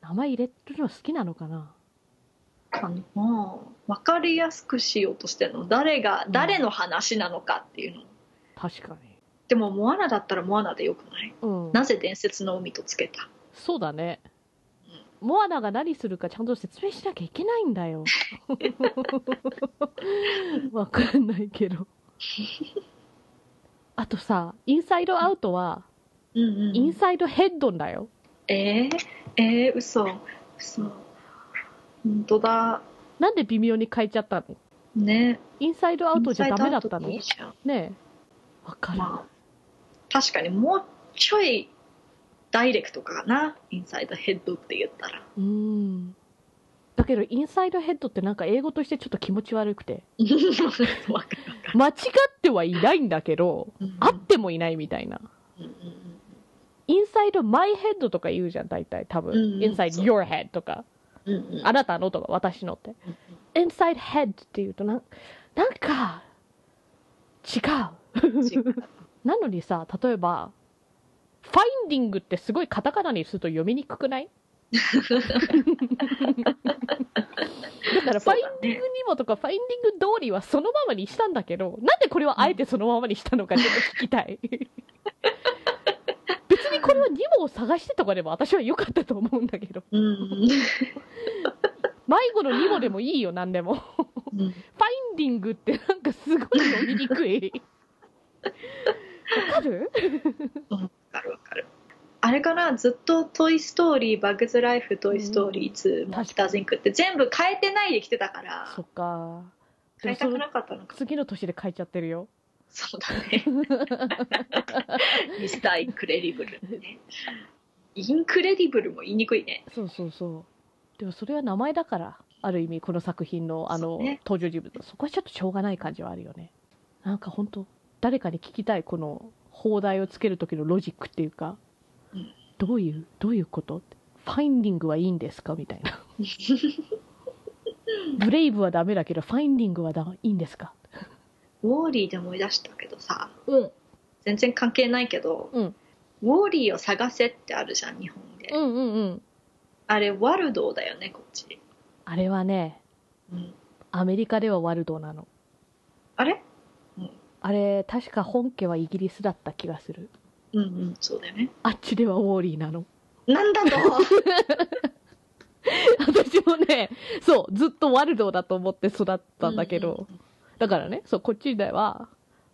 名前入れるの好きなのかな？あの分かりやすくしようとしてるの誰がうん誰の話なのかっていうの確かに。でもモアナだったらモアナでよくない？うん。なぜ伝説の海とつけた？そうだね。モアナが何するかちゃんと説明しなきゃいけないんだよ。[laughs] わかんないけど。[laughs] あとさ、インサイドアウトは、うんうんインサイドヘッドンだよ。えー、えー、嘘嘘本当だ。なんで微妙に変えちゃったの？ね。インサイドアウトじゃダメだったの？ねえ。わかる。まあ確かにもうちょいダイレクトかな？インサイドヘッドって言ったら。うーん。だけど、インサイドヘッドってなんか英語としてちょっと気持ち悪くて。[laughs] 間違ってはいないんだけど、うん。あってもいないみたいな。うん。うん。インサイドマイヘッドとか言うじゃん、大体。多分。インサイド your head とか。うんうんうんあなたのとか私のって。うん inside head って言うとなん、なんか、違う。違う [laughs] なのにさ、例えば、ファインディングってすごいカタカナにすると読みにくくない？だから、ファインディングにもとか、ファインディング通りはそのままにしたんだけど、なんでこれはあえてそのままにしたのかちょっと聞きたい。これはニモを探してとかでも私は良かったと思うんだけど、うん迷子のニモでもいいよ、なんでも。うんファインディングってなんかすごい読みにくい。わかる？わかるわかるあれかなずっと「トイ・ストーリー」「バグズ・ライフ」「トイ・ストーリー2」「モンスターズ・インク」って全部変えてないで来てたからそっか。変えたくなかったのか次の年で変えちゃってるよ。そうだね [laughs] ミスター・インクレディブルねインクレディブルも言いにくいねそうそうそう。でもそれは名前だから、ある意味この作品のあの、ね登場人物。そこはちょっとしょうがない感じはあるよね。なんか本当誰かに聞きたいこの放題をつける時のロジックっていうか、うんどういう、どういうこと？ファインディングはいいんですか？みたいな。[laughs] ブレイブはダメだけど、ファインディングはだいいんですか？ウォーリーで思い出したけどさうん。全然関係ないけど、うんウォーリーを探せってあるじゃん日本で、うんうんうん。あれワルドーだよねこっち、あれはね、うん、アメリカではワルドなの。あれ？あれ、確か本家はイギリスだった気がする。うんうんそうだよねあっちではウォーリーなの。なんだと？[laughs] 私もね、そう、ずっとワルドだと思って育ったんだけど、だからね、そう、こっちでは、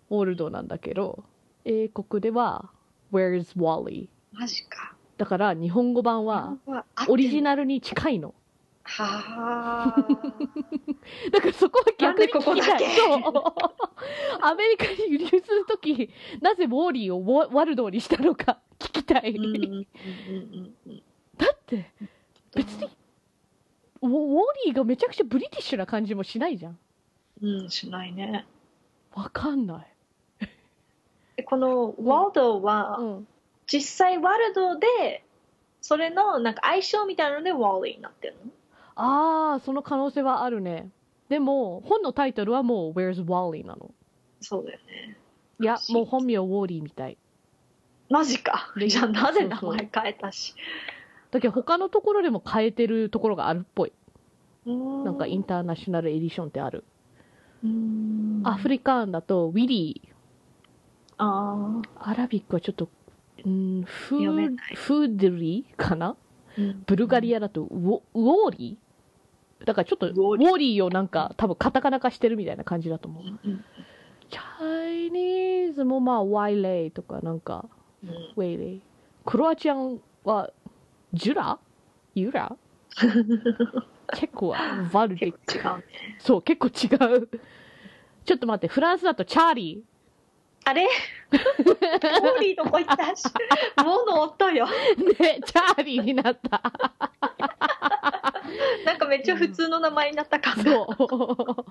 ウォルドなんだけど、英国では、Where's Wally? マジかだから、日本語版は、あオリジナルに近いの。はあ [laughs] だからそこは逆に聞きたい。なんでここだけ？そう。[laughs] アメリカに輸入するとき、なぜウォーリーをワルドにしたのか [laughs] 聞きたい。だって、別に、ウォーリーがめちゃくちゃブリティッシュな感じもしないじゃん。うんしないねわかんない。でこのワルドは、うん。実際ワルドでそれのなんか相性みたいなのでワーリーになってるの？ああ、その可能性はあるね。でも、本のタイトルはもう Where's Wally なの。そうだよねいやもう本名ウォーリーみたい。マジかでじゃあなぜ名そうそう前変えたしだけど他のところでも変えてるところがあるっぽい。ななんかインターナショナルエディションってある。うん。アフリカンだとウィリー。あアラビックはちょっと、うん、フーフーデリーかな？ーブルガリアだとウォウォーリー？だからちょっとウウォーリーをなんか多分カタカナ化してるみたいな感じだと思う。うんうんチャイニーズもまあワイレイとかなんかうん。ウェイレイ。クロアチアンはジュラ？ユラ？[laughs] 結構ワルディック。違うねそう、結構違う。ちょっと待って、フランスだとチャーリあれ？ウォーリーどこ行ったしもの音よー。ね、チャーリーになった。なんかめっちゃ普通の名前になったかもそう。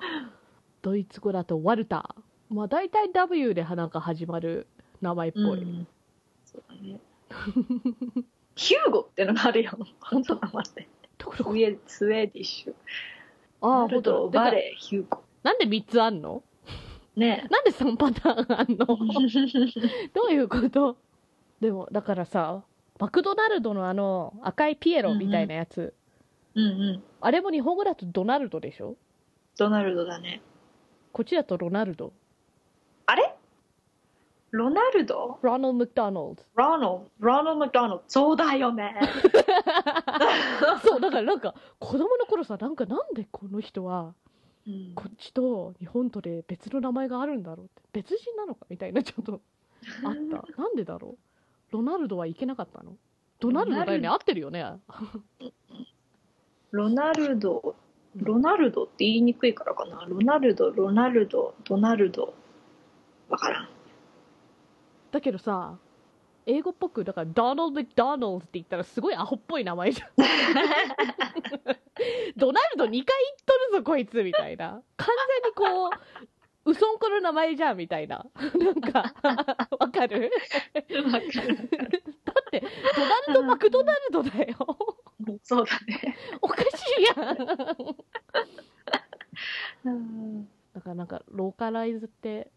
ドイツ語だとワルター。まあ大体 W でなんか始まる名前っぽい。うんそうだねヒューゴってのがあるよ本当？名前でどこどこスウェスウェーディッシュ。ああ、ほんとバレーヒューゴ。なんで3つあんの？ね。[laughs] なんで3パターンあんの？え [laughs] どういうこと？でも、だからさ、マクドナルドのあの赤いピエロみたいなやつ、うんうん。あれも日本語だとドナルドでしょ？ドナルドだね。こっちだとロナルド。あれ？ロナルド？ロナルド・マクドナルド。ロナルドロナルド・マクドナルドそうだよね。[laughs] そう、だからなんか、子供の頃さ、なんかなんでこの人は、うん。こっちと日本とで別の名前があるんだろうって、別人なのかみたいなちょっとあった。[laughs] なんでだろう？ロナルドはいけなかったの？ドナルドだよね、合ってるよね。ロナルド。ロナルドって言いにくいからかな。ロナルドロナルドドナルド。わからんだけどさ、英語っぽく、だから、ドナルド・マクドナルドって言ったらすごいアホっぽい名前じゃん。[laughs] ドナルド2回言っとるぞ、こいつみたいな。完全にこう、うそんこの名前じゃんみたいな。なんか、わかる？だって、ドナルド・マクドナルドだよ。そうだねおかしいやん。だからなんか、ローカライズって、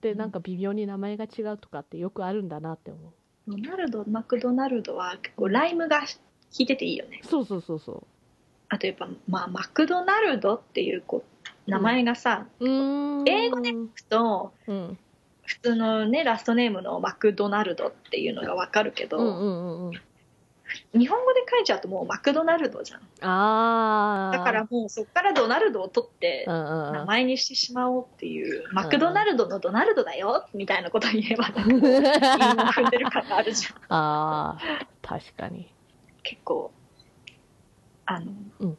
で、なんか微妙に名前が違うとかってよくあるんだなって思う。ロナルドマクドナルドは結構ライムが効いてていいよねそうそうそうそあとやっぱ、まあ、マクドナルドっていうこう名前がさ、う。ん。英語でとうん。普通のねラストネームのマクドナルドっていうのがわかるけど、うんうんうんうん。日本語で書いちゃうともうマクドナルドじゃん。ああ。だからもうそこからドナルドを取って名前にしてしまおうっていう、マクドナルドのドナルドだよみたいなことを言えばなん韻を踏んでる感があるじゃん。[laughs] ああ、確かに。結構あの、うん。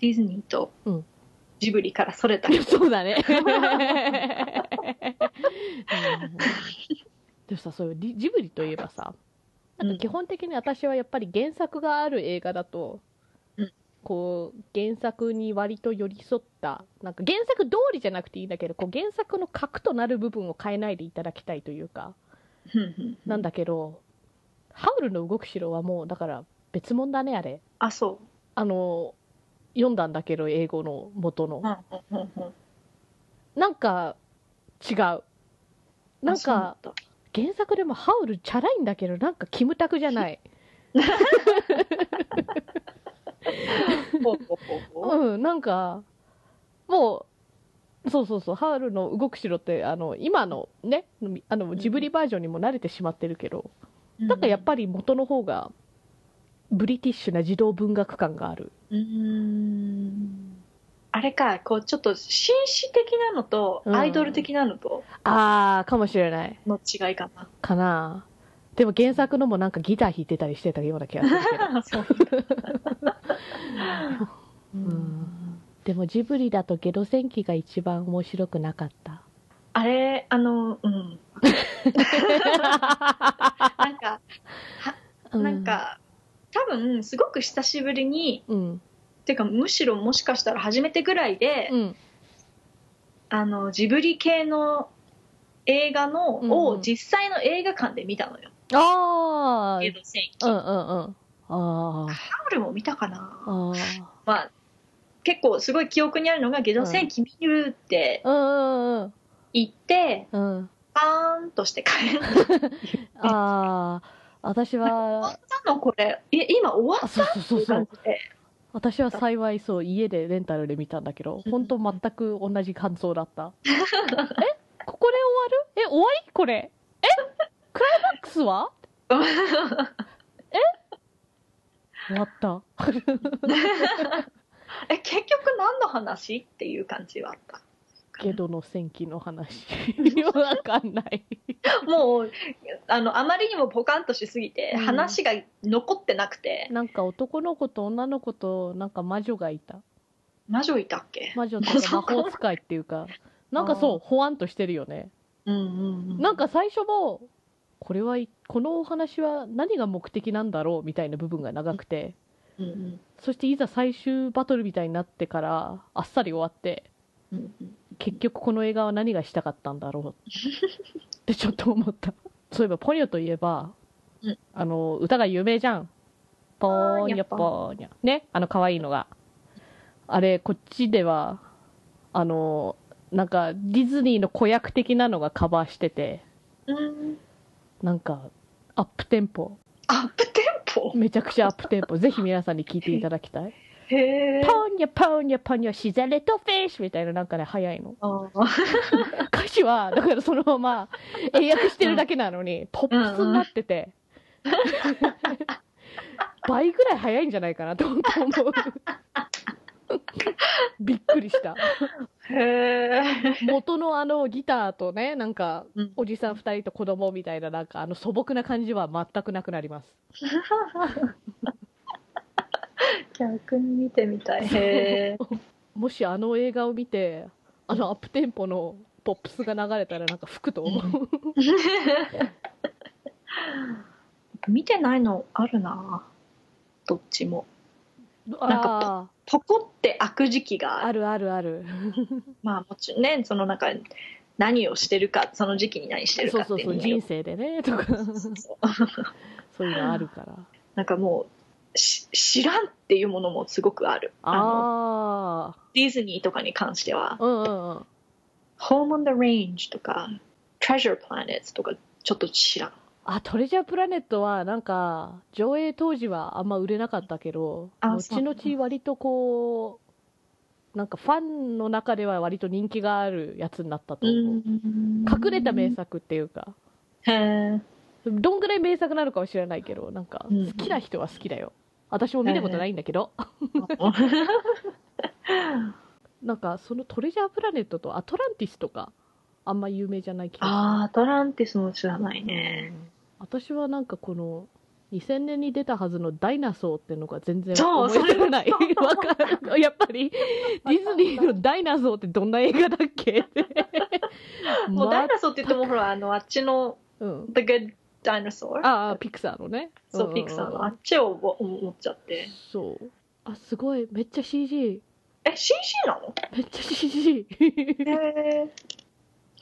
ディズニーとうん。ジブリからそれたりそうだね。[laughs] うん。でもさ、そういうジジブリといえばさ、なん。か基本的に私はやっぱり原作がある映画だと、うん。こう、原作に割と寄り添った、なんか原作通りじゃなくていいんだけど、こう原作の核となる部分を変えないでいただきたいというか、なんだだけど、ハウルの動く城はもう、だから別物だね、あれ。あそあの、読んだんだけど英語の元の。なんか違う。なんか原作でもハウルチャラいんだけどなんかキムタクじゃない。ほうんなんかもうそうそうそうハウルの動く城ってあの今のねあのジブリバージョンにも慣れてしまってるけど、なんかやっぱり元の方がブリティッシュな児童文学感がある。うーんあれかこうちょっと紳士的なのとうん。アイドル的なのとあーかもしれない。の違いかな、かな。でも原作のもなんかギター弾いてたりしてたような気がするけど [laughs] そう。[laughs] うん。でもジブリだとゲド戦記が一番面白くなかった。あれあのうん。[laughs] なんかなんか、多分すごく久しぶりにうんてかむしろもしかしたら初めてぐらいで、うん。あのジブリ系の映画の、うん。を実際の映画館で見たのよ。ああゲド戦記、うんうんうん。あー。ハウルも見たかな。あー。まあ結構すごい記憶にあるのがゲド戦記見るってうん。うんうん言って、うん。うんパーンとして帰る。[laughs] ああ私 [laughs] 終わはったのこれ。え今終わあっそうそうそうそう。たっていう感じで私は幸いそう家でレンタルで見たんだけど本当全く同じ感想だった。[laughs] え？ここで終わる？え終わり？これ？え？クライマックスは？[laughs] 終わった。[laughs] え結局何の話？っていう感じはあった。ゲドの戦記の話。わかんない。もうあのあまりにもポカンとしすぎて、うん。話が残ってなくて。なんか男の子と女の子となんか魔女がいた。魔女いたっけ？魔女っていうか [laughs] 魔法使いっていうか。[laughs] なんかそうほわんとしてるよね。うんうんうん。なんか最初もこれはいこのお話は何が目的なんだろうみたいな部分が長くて。うんうん。そしていざ最終バトルみたいになってからあっさり終わってうんうん。結局この映画は何がしたかったんだろうってちょっと思ったそういえばポニョといえば、うん。あの歌が有名じゃん。ポーニョポーニョ。ね？あの可愛いのが。あれこっちではあのなんかディズニーの子役的なのがカバーしててうん。なんかアップテンポ。アップテンポ？めちゃくちゃアップテンポ。ぜひ皆さんに聞いていただきたいへえポーニョポーニョポーニョシザレットフィッシュみたいななんかね早いの。[laughs] 歌詞はだからそのまま英訳してるだけなのに、ポップスになってて、倍ぐらい早いんじゃないかなと思う。びっくりした。元のあのギターとねなんかうん。おじさん2人と子供みたいななんかあの素朴な感じは全くなくなります [laughs] [laughs] 逆に見てみたい。へえもしあの映画を見てあのアップテンポのポップスが流れたらなんか吹くと思う、[laughs] 見てないのあるな。どっちも。あポコって開く時期がああるあるある。[laughs] まあもちろんねその中何をしてるかその時期に何してるそうそうそうかっていう人生で。ねとかそういうのあるからなんかもうし知らんっていうものもすごくある。あのあディズニーとかに関しては。あうんうんうん。Home on the Range とか Treasure Planets とかちょっと知らん。あトレジャープラネットはなんか上映当時はあんま売れなかったけどあ後々割とこうなんかファンの中では割と人気があるやつになったと思う、隠れた名作っていうか。へえどんぐらい名作なのかは知らないけどなんかうん。好きな人は好きだよ私も見たことないんだけど、[laughs] なんかそのトレジャープラネットとアトランティスとかあんま有名じゃない気がするあーアトランティスも知らないね私はなんかこの2000年に出たはずのダイナソーってのが全然そう思い出せない。わかる。やっぱりディズニーのダイナソーってどんな映画だっけって。[laughs] もうダイナソーって言ってもほらあのあっちのうん。The Good Dinosaur ああ、ピクサーのね。そう、んんん。ピクサーのあっちを思思っちゃって。そう。あ、すごい。めっちゃ CG。え CG なの？めっちゃ CG。へえ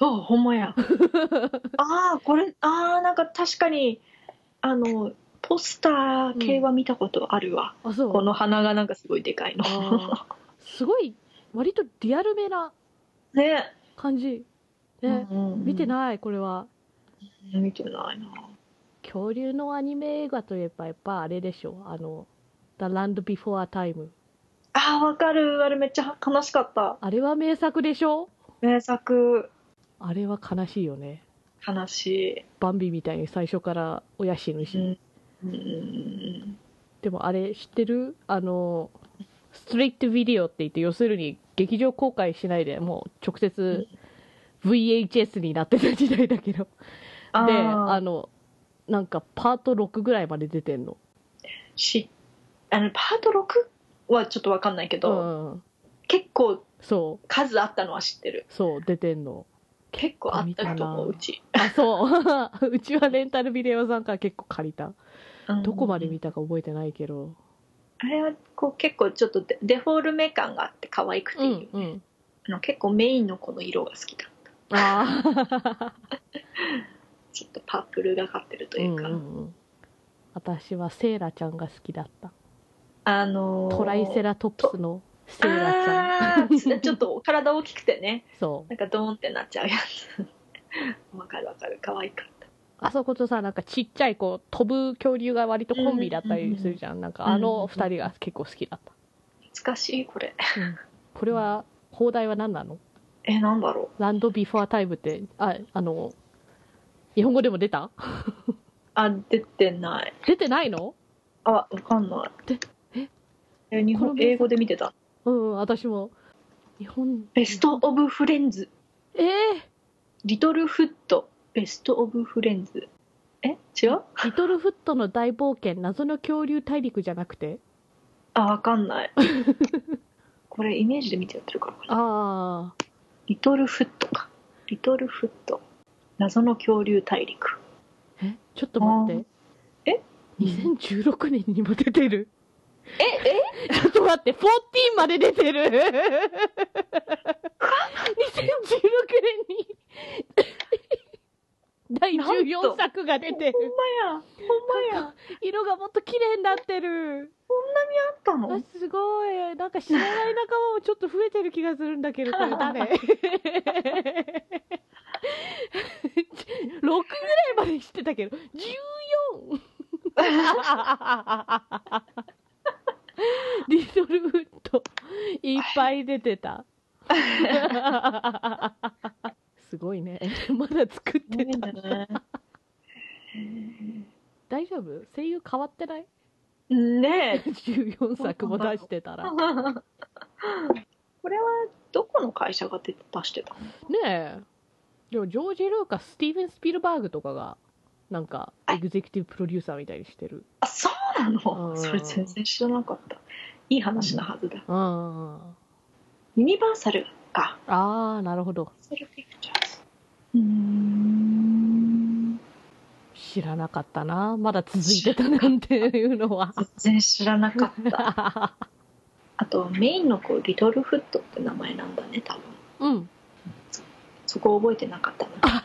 あほんまや。[laughs] ああこれああなんか確かにあのポスター系は見たことあるわ、あそう。この鼻がなんかすごいでかいの。すごい。割とリアルめなね。感じ。ね、見ていないこれは見てないな。恐竜のアニメ映画といえばやっぱあれでしょ。あの「The Land Before Time あーわかる。あれめっちゃ悲しかった」あれは名作でしょ？名作。あれは悲しいよね。悲しバンビみたいに最初から親死ぬい、し、うん。うんでもあれ知ってる？あのストレートビデオって言って要するに劇場公開しないでもう直接 VHS になってた時代だけどあでー。あのなんかパート6ぐらいまで出てんの。しあのパート6はちょっとわかんないけうど、んうん。結構そう。数あったのは知ってる。そう出てんの。結構あったと思ううち、あそう。[laughs] うちはレンタルビデオさんから結構借りた。うん。どこまで見たか覚えてないけど。あれはこう結構ちょっとデデフォルメ感があって可愛くてういいよね、んうん。あの結構メインのこの色が好きだった。ああちょっとパープルがかってるというか、うんうんうん。私はセイラちゃんが好きだった。あのートライセラトプスのセイラちゃん。[laughs] ちょっと体大きくてね。そなんかドーンってなっちゃうやつ。わかるわかる。可愛かった。うあそことさなんかちっちゃいこう飛ぶ恐竜が割とコンビだったりするじゃん。なんかあの二人が結構好きだった、懐かしいこれ。うん。これは放題は何なの？えなんだろう。ランドビフォータイムってああの日本語でも出た？あ出てない。出てないの？あわかんない。でえ？え日本英語で見てた？うん私も。日本。ベスト・オブ・フレンズ。えー、リトル・フット。ベスト・オブ・フレンズ。え？違う？リトルフットの大冒険謎の恐竜大陸じゃなくて？あわかんない。[laughs] これイメージで見てやってるから。かなああリトル・フットか。リトル・フット謎の恐竜大陸。えちょっと待って。え？2016年にも出てる。ええ？ちょっと待って14まで出てる。2016年に第14作が出てる。ほんまやほんまや。色がもっと綺麗になってる。あったあのすごい。なんか知らない仲間もちょっと増えてる気がするんだけどこれ誰 [laughs] [laughs] ?6 ぐらいまで知ってたけど 14! リトルフットいっぱい出てた。すごいね。まだ作ってたね大丈夫？声優変わってない？ねえ。14作も出してたら。ね [laughs] これはどこの会社が出出してたの？えでもジョージ・ルーカススティーブン・スピルバーグとかがなんかエグゼクティブプロデューサーみたいにしてる。あそうなの？うん。それ全然知らなかった。いい話なはずだ。あユニバーサルか。ああなるほど。ユニバーサルピクチャーズ。うーん。知らなかったなまだ続いてたなんていうのは。全然知らなかった。[laughs] あとメインの子リトルフットって名前なんだね多分。うんそこ覚えてなかったな。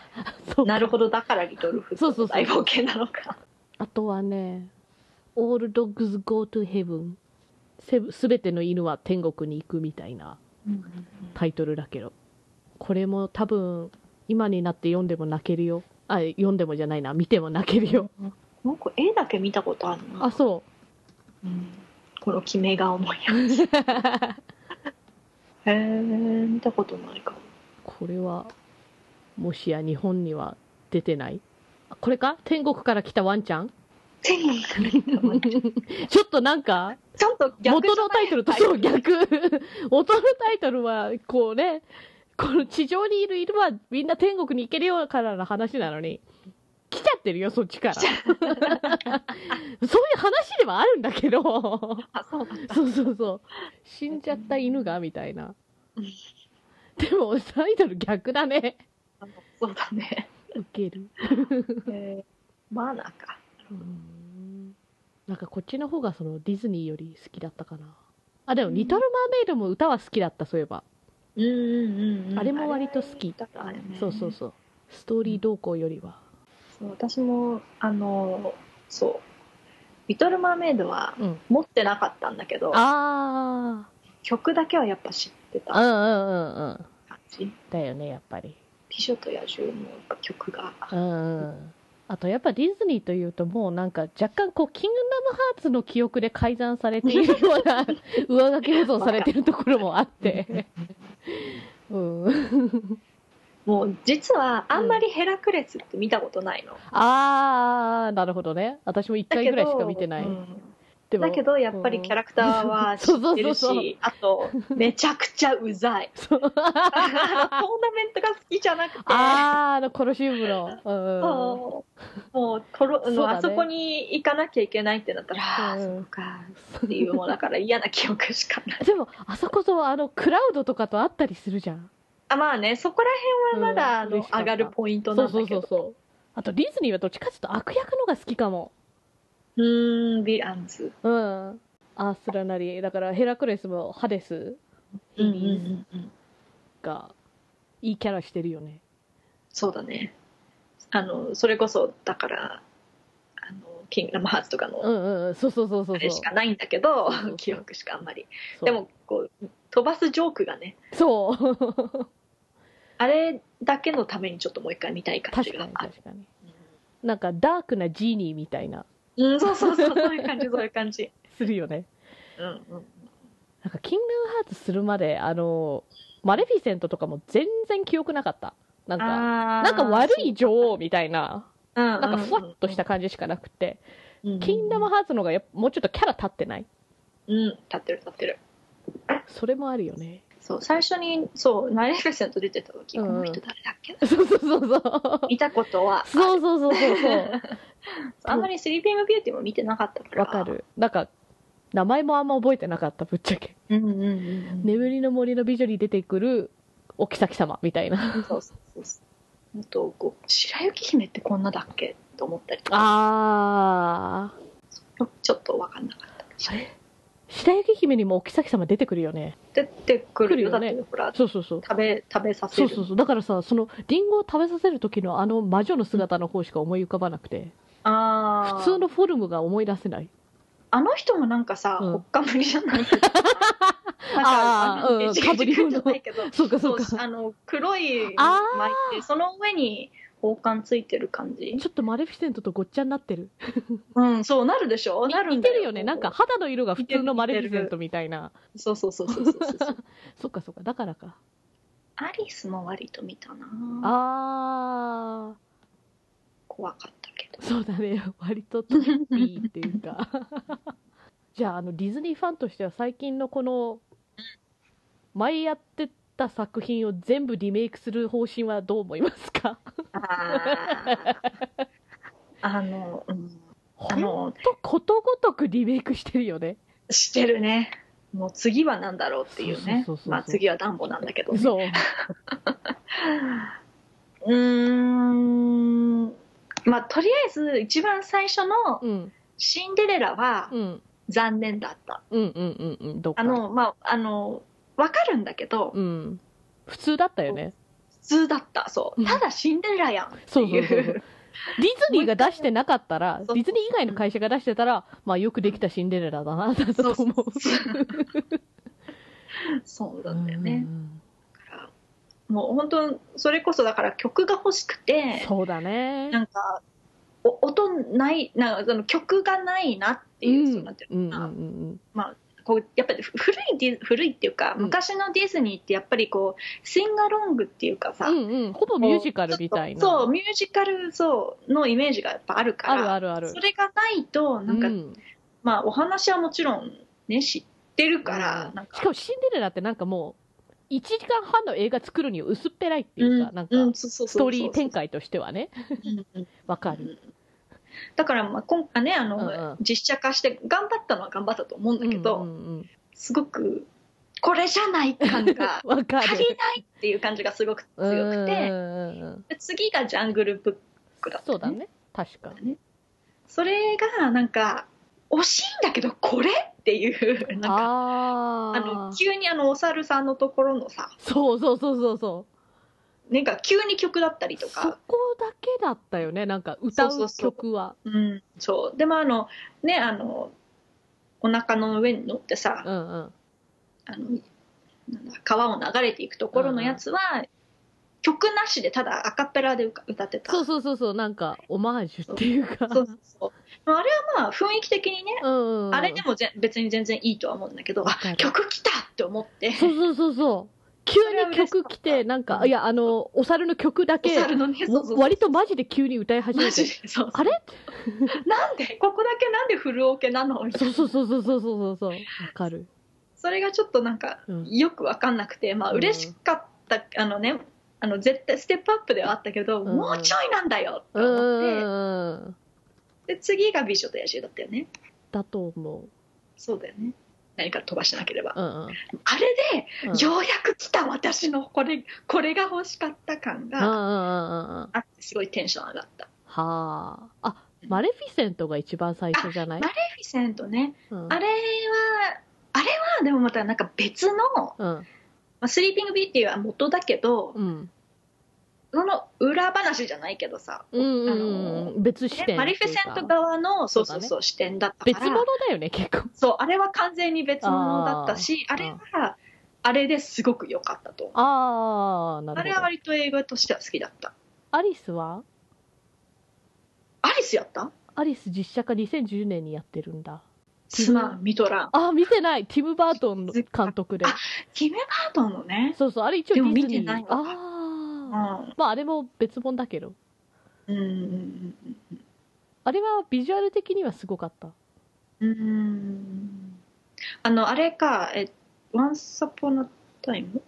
そう。なるほどだからリトルフットの大冒険なのか。あとはね「All Dogs Go to Heaven」せすべての犬は天国に行くみたいなタイトルだけど。これも多分今になって読んでも泣けるよ。あ読んでもじゃないな。見ても泣けるよ。なんか絵だけ見たことあるな。あそう。ん。この決め顔のやつう [laughs] へえ見たことないかもこれはもしや日本には出てない？あこれか？天国から来たワンちゃん？天国から来たワンちゃん。[laughs] ちょっとなんかちゃんと逆元のタイトルとそう逆。[laughs] 元のタイトルはこうねこの地上にいる犬はみんな天国に行けるよからの話なのに来ちゃってるよそっちから。[laughs] そういう話ではあるんだけど。あそうそうそうそう。死んじゃった犬がみたいな。うんでもタイトル逆だね。そうだね。ウケる。えーマーナーか。うん。なんかこっちの方がそのディズニーより好きだったかな。あでも「リトル・マーメイド」も歌は好きだったそういえば。うんうんうんうん。あれも割と好き。ね。そうそうそう。ストーリー動向よりは。そう私もあのそう。リトル・マーメイドはうん。持ってなかったんだけど、あ曲だけはやっぱ知ってた。あうんうんうんうん。感じ。だよねやっぱり。美女と野獣の曲が。うんうん。あとやっぱディズニーというともうなんか若干こうキングダムハーツの記憶で改ざんされているような [laughs] 上書き保存されてるところもあって。[laughs] うん。もう実はあんまりヘラクレスって見たことないの。ああなるほどね。私も1回ぐらいしか見てない、うんでもだけどやっぱりキャラクターは知そうってるそうそうそうし、あとめちゃくちゃうざい。[laughs] トーナメントが好きじゃなくて。あーあのコロシウムの、うんそう。もうトロね。あそこに行かなきゃいけないってなったら、ああ、うんそうかっていうもうだから嫌な記憶しかない。[laughs] でもあそこそあのクラウドとかとあったりするじゃん。あまあね、そこら辺はまだ、あの上がるポイントそうんなだけど。そうそうそうあとディズニーはどっちかっていうと悪役のが好きかもうーん、ヴィランズ。うん。アースラなり。だからヘラクレスもハデス。うんうんうんうん。がいいキャラしてるよね。そうだね。あの、それこそ、だから、あの、キングダムハーツとかうの、んうんうん。そうそうそうそうあれそうしかないんだけど記憶しかあんまり。でも、こう、飛ばすジョークがね、そう。あれだけのためにちょっともう一回見たい感確かじがある。に確かに。なんかダークなジーニーみたいなうん、そうそうそう、そういう感じ、そういう感じ。するよね。うんうん。なんかキングダムハーツするまであのマレフィセントとかも全然記憶なかった。なんかななんか悪い女王みたいなななんかふわっとした感じしかなくて、うんキングダムハーツの方がやっぱもうちょっとキャラ立ってない。うん、立ってる立ってる。それもあるよね。そう、最初に、そう、マレフィセント出てた時、うんこの人誰だっけ [laughs] そうそうそうそう。見たことはある、そうそうそうそうそう [laughs] あんまりスリーピングビューティーも見てなかったから。わか。るなんか名前もあんま覚えてなかったぶっちゃけうんうんうんうん。眠りの森の美女に出てくるお妃様みたいなそうそうそうそう。あと、こう、白雪姫ってこんなだっけと思ったりとか、あーちょっとわかんなかった。あれ？白雪姫にもお妃様出てくるよね出てくるよ。ねほら、そうそうそう食べ、食べさせる。そうそうそうだからさそのリンゴを食べさせる時のあの魔女の姿の方しか思い浮かばなくてああ。普通のフォルムが思い出せない。あの人もなんかさ、うん。ほっかむりじゃない？[laughs] なんかあーうんのエジかぶり物。じゃないけど、そうかそそううかあの黒いあー巻いてその上に王冠ついてる感じ。ちょっとマレフィセントとごっちゃになってる。うんそうなるでしょ？なるんだ似てるよね。なんか肌の色が普通のマレフィセントみたいな。そうそうそうそうそうそうそ [laughs] っかそっかだからか。アリスも割と見たな。あ怖かったそうだね。割とトッピーっていうか。[laughs] じゃああのディズニーファンとしては最近のこの前やってた作品を全部リメイクする方針はどう思いますか？あの、うん、あほんのとことごとくリメイクしてるよね。してるね。もう次は何だろうっていうね。まあ次はダンボなんだけどね。そう。[laughs] うーんまあとりあえず一番最初のうん。シンデレラはうん。残念だった。あの、まあ、あの、わかるんだけど、うん。普通だったよね。普通だった。そう。う。ん。ただシンデレラやんってそう。そういう。そうそう。ディズニーが出してなかったらディズニー以外の会社が出してたらまあよくできたシンデレラだなだと思う。そう。なんだよね。うんもう本当、それこそだから曲が欲しくて、そうだね。なんか、お音ない、なんかその曲がないなっていう、そうなんていううんうんな。うん。こうやっぱり古いディ古いっていうか、うん。昔のディズニーってやっぱりこうシンガロングっていうかさ、うんうん。ほぼミュージカルみたいな。そうミュージカルそうのイメージがやっぱあるかあらるあるある。それがないとなんか、うん。まあお話はもちろんね知ってるから、うん。なんか。しかもシンデレラってなんかもう1時間半の映画作るには薄っぺらいっていうか、なんか、ストーリー展開としてはね。わかる。だからまあ今回ねあの、うんうん。実写化して頑張ったのは頑張ったと思うんだけど、うんうんうん。すごくこれじゃない感が [laughs] 足りないっていう感じがすごく強くて、次がジャングルブックだったそうだね。確かに。それがなんか惜しいんだけどこれっていうなんかああーの急にあのお猿さんのところのさそうそうそうそうそなんか急に曲だったりとそか、こだけだったよねなんか歌うそうそうそう。曲はうん、そう。でもあの、ね、あの、お腹の上に乗ってさ、うんうん。あの、なんだ、川を流れていくところのやつは、曲なしでただアカペラで歌歌ってた。そうそうそうそうなんかオマージュっていうか。そうそうそう。あれはまあ雰囲気的にね、うんうんあれでもぜ別に全然いいとは思うんだけど、曲来たって思って、そうそうそうそう。急に曲来てなんかいやあのお猿の曲だおけね、そうそうそう。割とマジで急に歌い始マめて。ジでそうあれ？なんでここだけなんでフルオケなの？みたいなそうそうそうそうそうそうそう。わかる。それがちょっとなんかうん。よくわかんなくて、まあうん嬉しかった、あのねあの絶対ステップアップではあったけど、うん。もうちょいなんだよってう思って、んで次が美女と野獣だったよね。だと思そうだよね。何か飛ばしなければ、ううんうん。あれで、うん。ようやく来た私のこれこれが欲しかった感があってすごいテンション上がった。はあ。あマレフィセントが一番最初じゃない？マレフィセントね。うん。あれはあれはでもまたなんか別の、まうんあ、スリーピングビューティーは元だけど、うん。その裏話じゃないけどさ、うんうんあうん。の別視点マリフィセント側のそうそうそう視点だったから。別物だよね結構。そうあれは完全に別物だったしあれはあれですごく良かったと。思うああなるほど。あれは割と映画としては好きだった。アリスは？アリスやった？アリス実写化2010年にやってるんだすまん見とらんあ見てない。ティム・バートンの監督で。あティム・バートンのね。そうそうあれ一応デでもィズニー。見てないわあうあん。まああれも別物だけど。うん。うんあれはビジュアル的にはすごかった。うん。うんあのあれかえ Once Upon a Time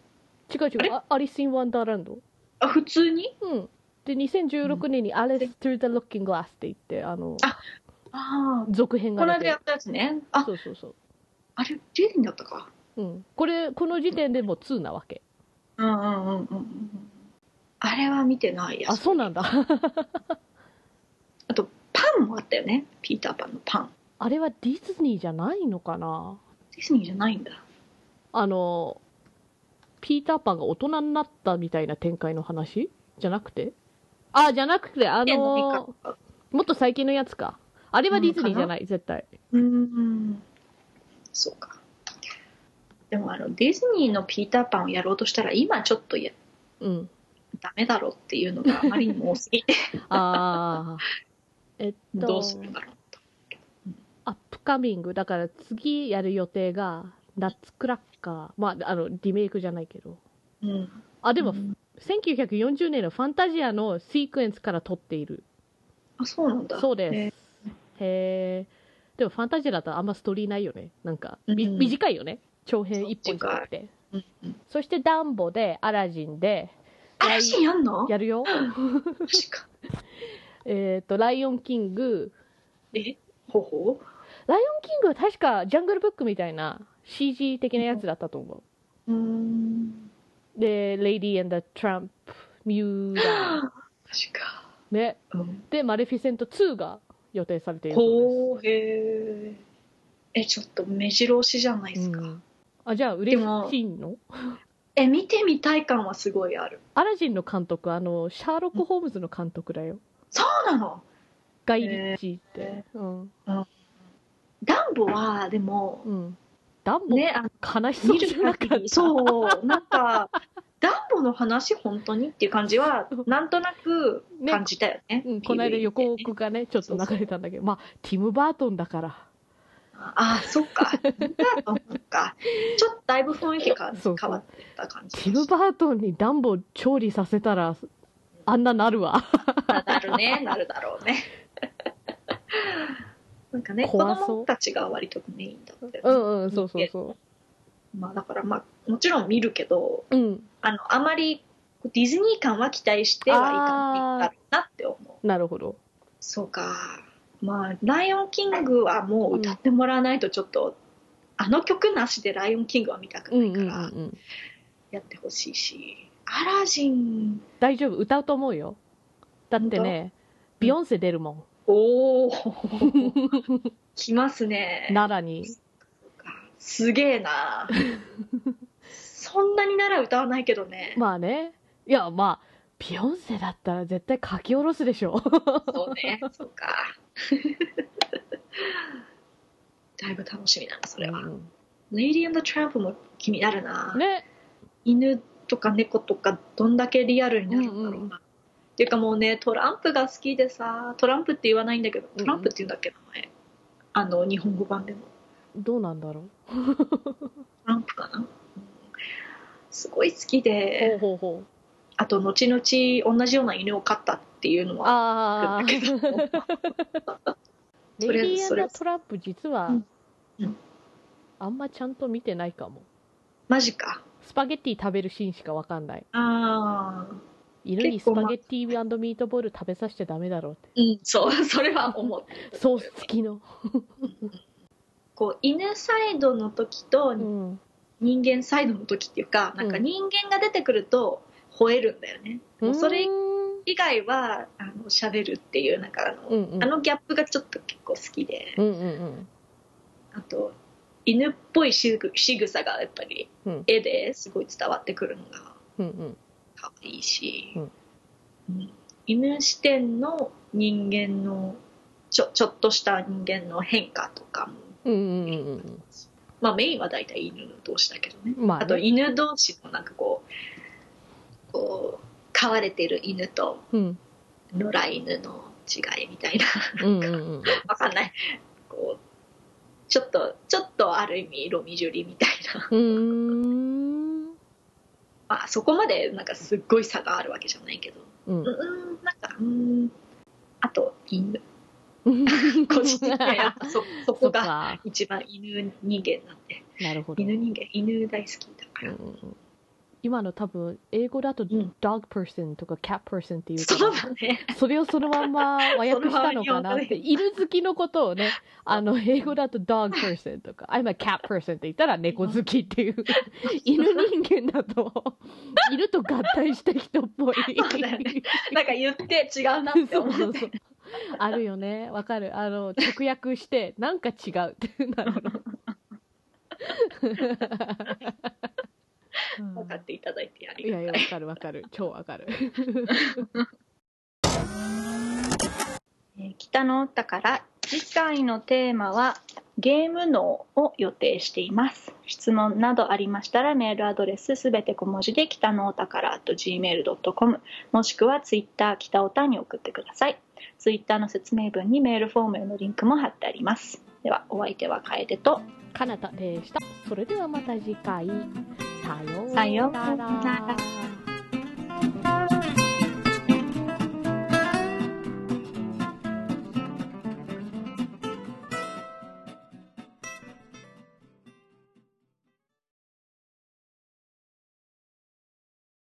違う違う。あアリス・イン・ワンダーランド。あ普通に？うん。で2016年に「アレス・トゥ・ザ・ロッキング・グラス」って言ってあのあああ続編がこの間やったやつね。あそうそうそう。あれディズニーだったか。うん、これこの時点でもう2なわけ。うんうんうんうんうん。あれは見てないやあそうなんだ。[laughs] あとパンもあったよね。ピーターパンのパン。あれはディズニーじゃないのかな。ディズニーじゃないんだ。あのピーターパンが大人になったみたいな展開の話？じゃなくて？あじゃなくてあの方もっと最近のやつかあれはディズニーじゃない、絶対。うーん。そうか。でもあのディズニーのピーターパンをやろうとしたら今ちょっとやうん。ダメだろっていうのがあまりにも多すぎて。[laughs] ああえっと。どうするんだろうとアップカミング。だから次やる予定がナッツクラッカー。まああのリメイクじゃないけど。うん。あでも、うん。1940年のファンタジアのシークエンスから撮っている。あそうなんだ。そうですへへえでもファンタジアだとあんまストーリーないよね。なんか、みうん。短いよね。長編一本じゃなくて。うんうん。そしてダンボでアラジンでアラジンやんの？やるよ。[laughs] [laughs] えっとライオンキング。え？ほほライオンキングは確かジャングルブックみたいな CG 的なやつだったと思う。ーん。うでレイディー・トランプミューラー。[gasps] マジか。ね。うん。でマレフィセント2が予定されているそうです。ええちょっと目白押しじゃないですか、うん。あじゃあ嬉しいの？え見てみたい感はすごいある。アラジンの監督あのシャーロック・ホームズの監督だよ。そうなの？ガイ・リッチー。って、うん。ダンボはでもうん。ダンボ、ねあの悲しそうじゃなかった？そうなんかダンボの話本当に？っていう感じはなんとなく感じたよね。うん、この間予告がねちょっと流れたんだけどまあティム・バートンだからああそっかダンボかちょっとだいぶ雰囲気が変わってた感じティム・バートンにダンボ調理させたらあんななるわなるねなるだろうねなんかね子供たちが割とメインだったよねうんうんそうそうそまあだからまあもちろん見るけどううんあのあまりディズニー感は期待してはいかないだろうなって思う。なるほど。そうか。まあ「ライオンキング」はもう歌ってもらわないとちょっと、あの曲なしで「ライオンキング」は見たくうんうんうんないからうん。やってほしいし、アラジン大丈夫？歌うと思うよ。だってねビヨンセ出るもん。おお [laughs] 来ますね。奈良に。すげえな [laughs] そんなになら歌わないけどね、まあねいや、まあ、ビヨンセだったら絶対書き下ろすでしょ。そうね、そうか。[laughs] だいぶ楽しみだな、それは。うんレイディー・トランプも気になるな。ね。犬とか猫とかどんだけリアルになるんだろうな。うんうんっていうかもうね、トランプが好きでさ、トランプって言わないんだけど、トランプって言うんだっけ、名前。あの、日本語版でも。どうなんだろトランプかな？うんすごい好きう。ほでう、ほうほう。あと、後々同じような犬を飼ったっていうのは、ああ。だけどレディそれートランプ実はうんうんあんまちゃんと見てないかも。マジか。スパゲッティ食べるシーンしかわかんない。ああ。犬にスパゲッティミートボール食べさせちゃダメだろうって。うん、そう、[laughs] それは思う。ソース付きの。[laughs] こう、犬サイドの時とうん。人間サイドの時っていうか、なんか人間が出てくると吠えるんだよね。もうそれうん以外は、あの、喋るっていう、なんかあの、うんうん。あのギャップがちょっと結構好きで、うんうんうん。あと、犬っぽいしぐ仕草がやっぱりうん絵ですごい伝わってくるのがうんうん。可愛いし、うんうん犬視点の人間のちょちょっとした人間の変化とかも、うんうんうんうん。まあメインは大体犬同士だけどね。まあねあと犬同士のなんかこう、こう、飼われてる犬とうん。野良犬の違いみたいな。うんうんうん。[laughs] わかんない。こう、ちょっと、ちょっとある意味、ロミジュリみたいな。うーん。まあ、そこまで、なんかすっごい差があるわけじゃないけど。うんう。ん、なんか、うん。あと、犬。[laughs] 個人的にはやっぱ [laughs] そ、そこがか。一番犬人間なんで。なるほど。犬人間、犬大好きだから。うん今の多分、英語だとん dog person とか cat person っていうかそうだね。[laughs] それをそのまんま和訳したのかなって、犬好きのことをね、あの、英語だと dog person とか、I'm a cat person って言ったら猫好きっていう、犬人間だと、犬と合体した人っぽい。ねなんか言って違うなってそう思って。そうそう。[laughs] あるよね。わかる。あの、直訳して、なんか違うって [laughs] なるの。分かっていただいてありいやいや、がたい。わかるわかる。超わかる。[laughs] えー北の歌から次回のテーマはゲーム脳を予定しています質問などありましたらメールアドレスすべて小文字で北の歌から gmail.com もしくはツイッター北おたに送ってくださいツイッターの説明文にメールフォームへのリンクも貼ってありますではお相手は楓とかなたでした。それではまた次回。さようなら。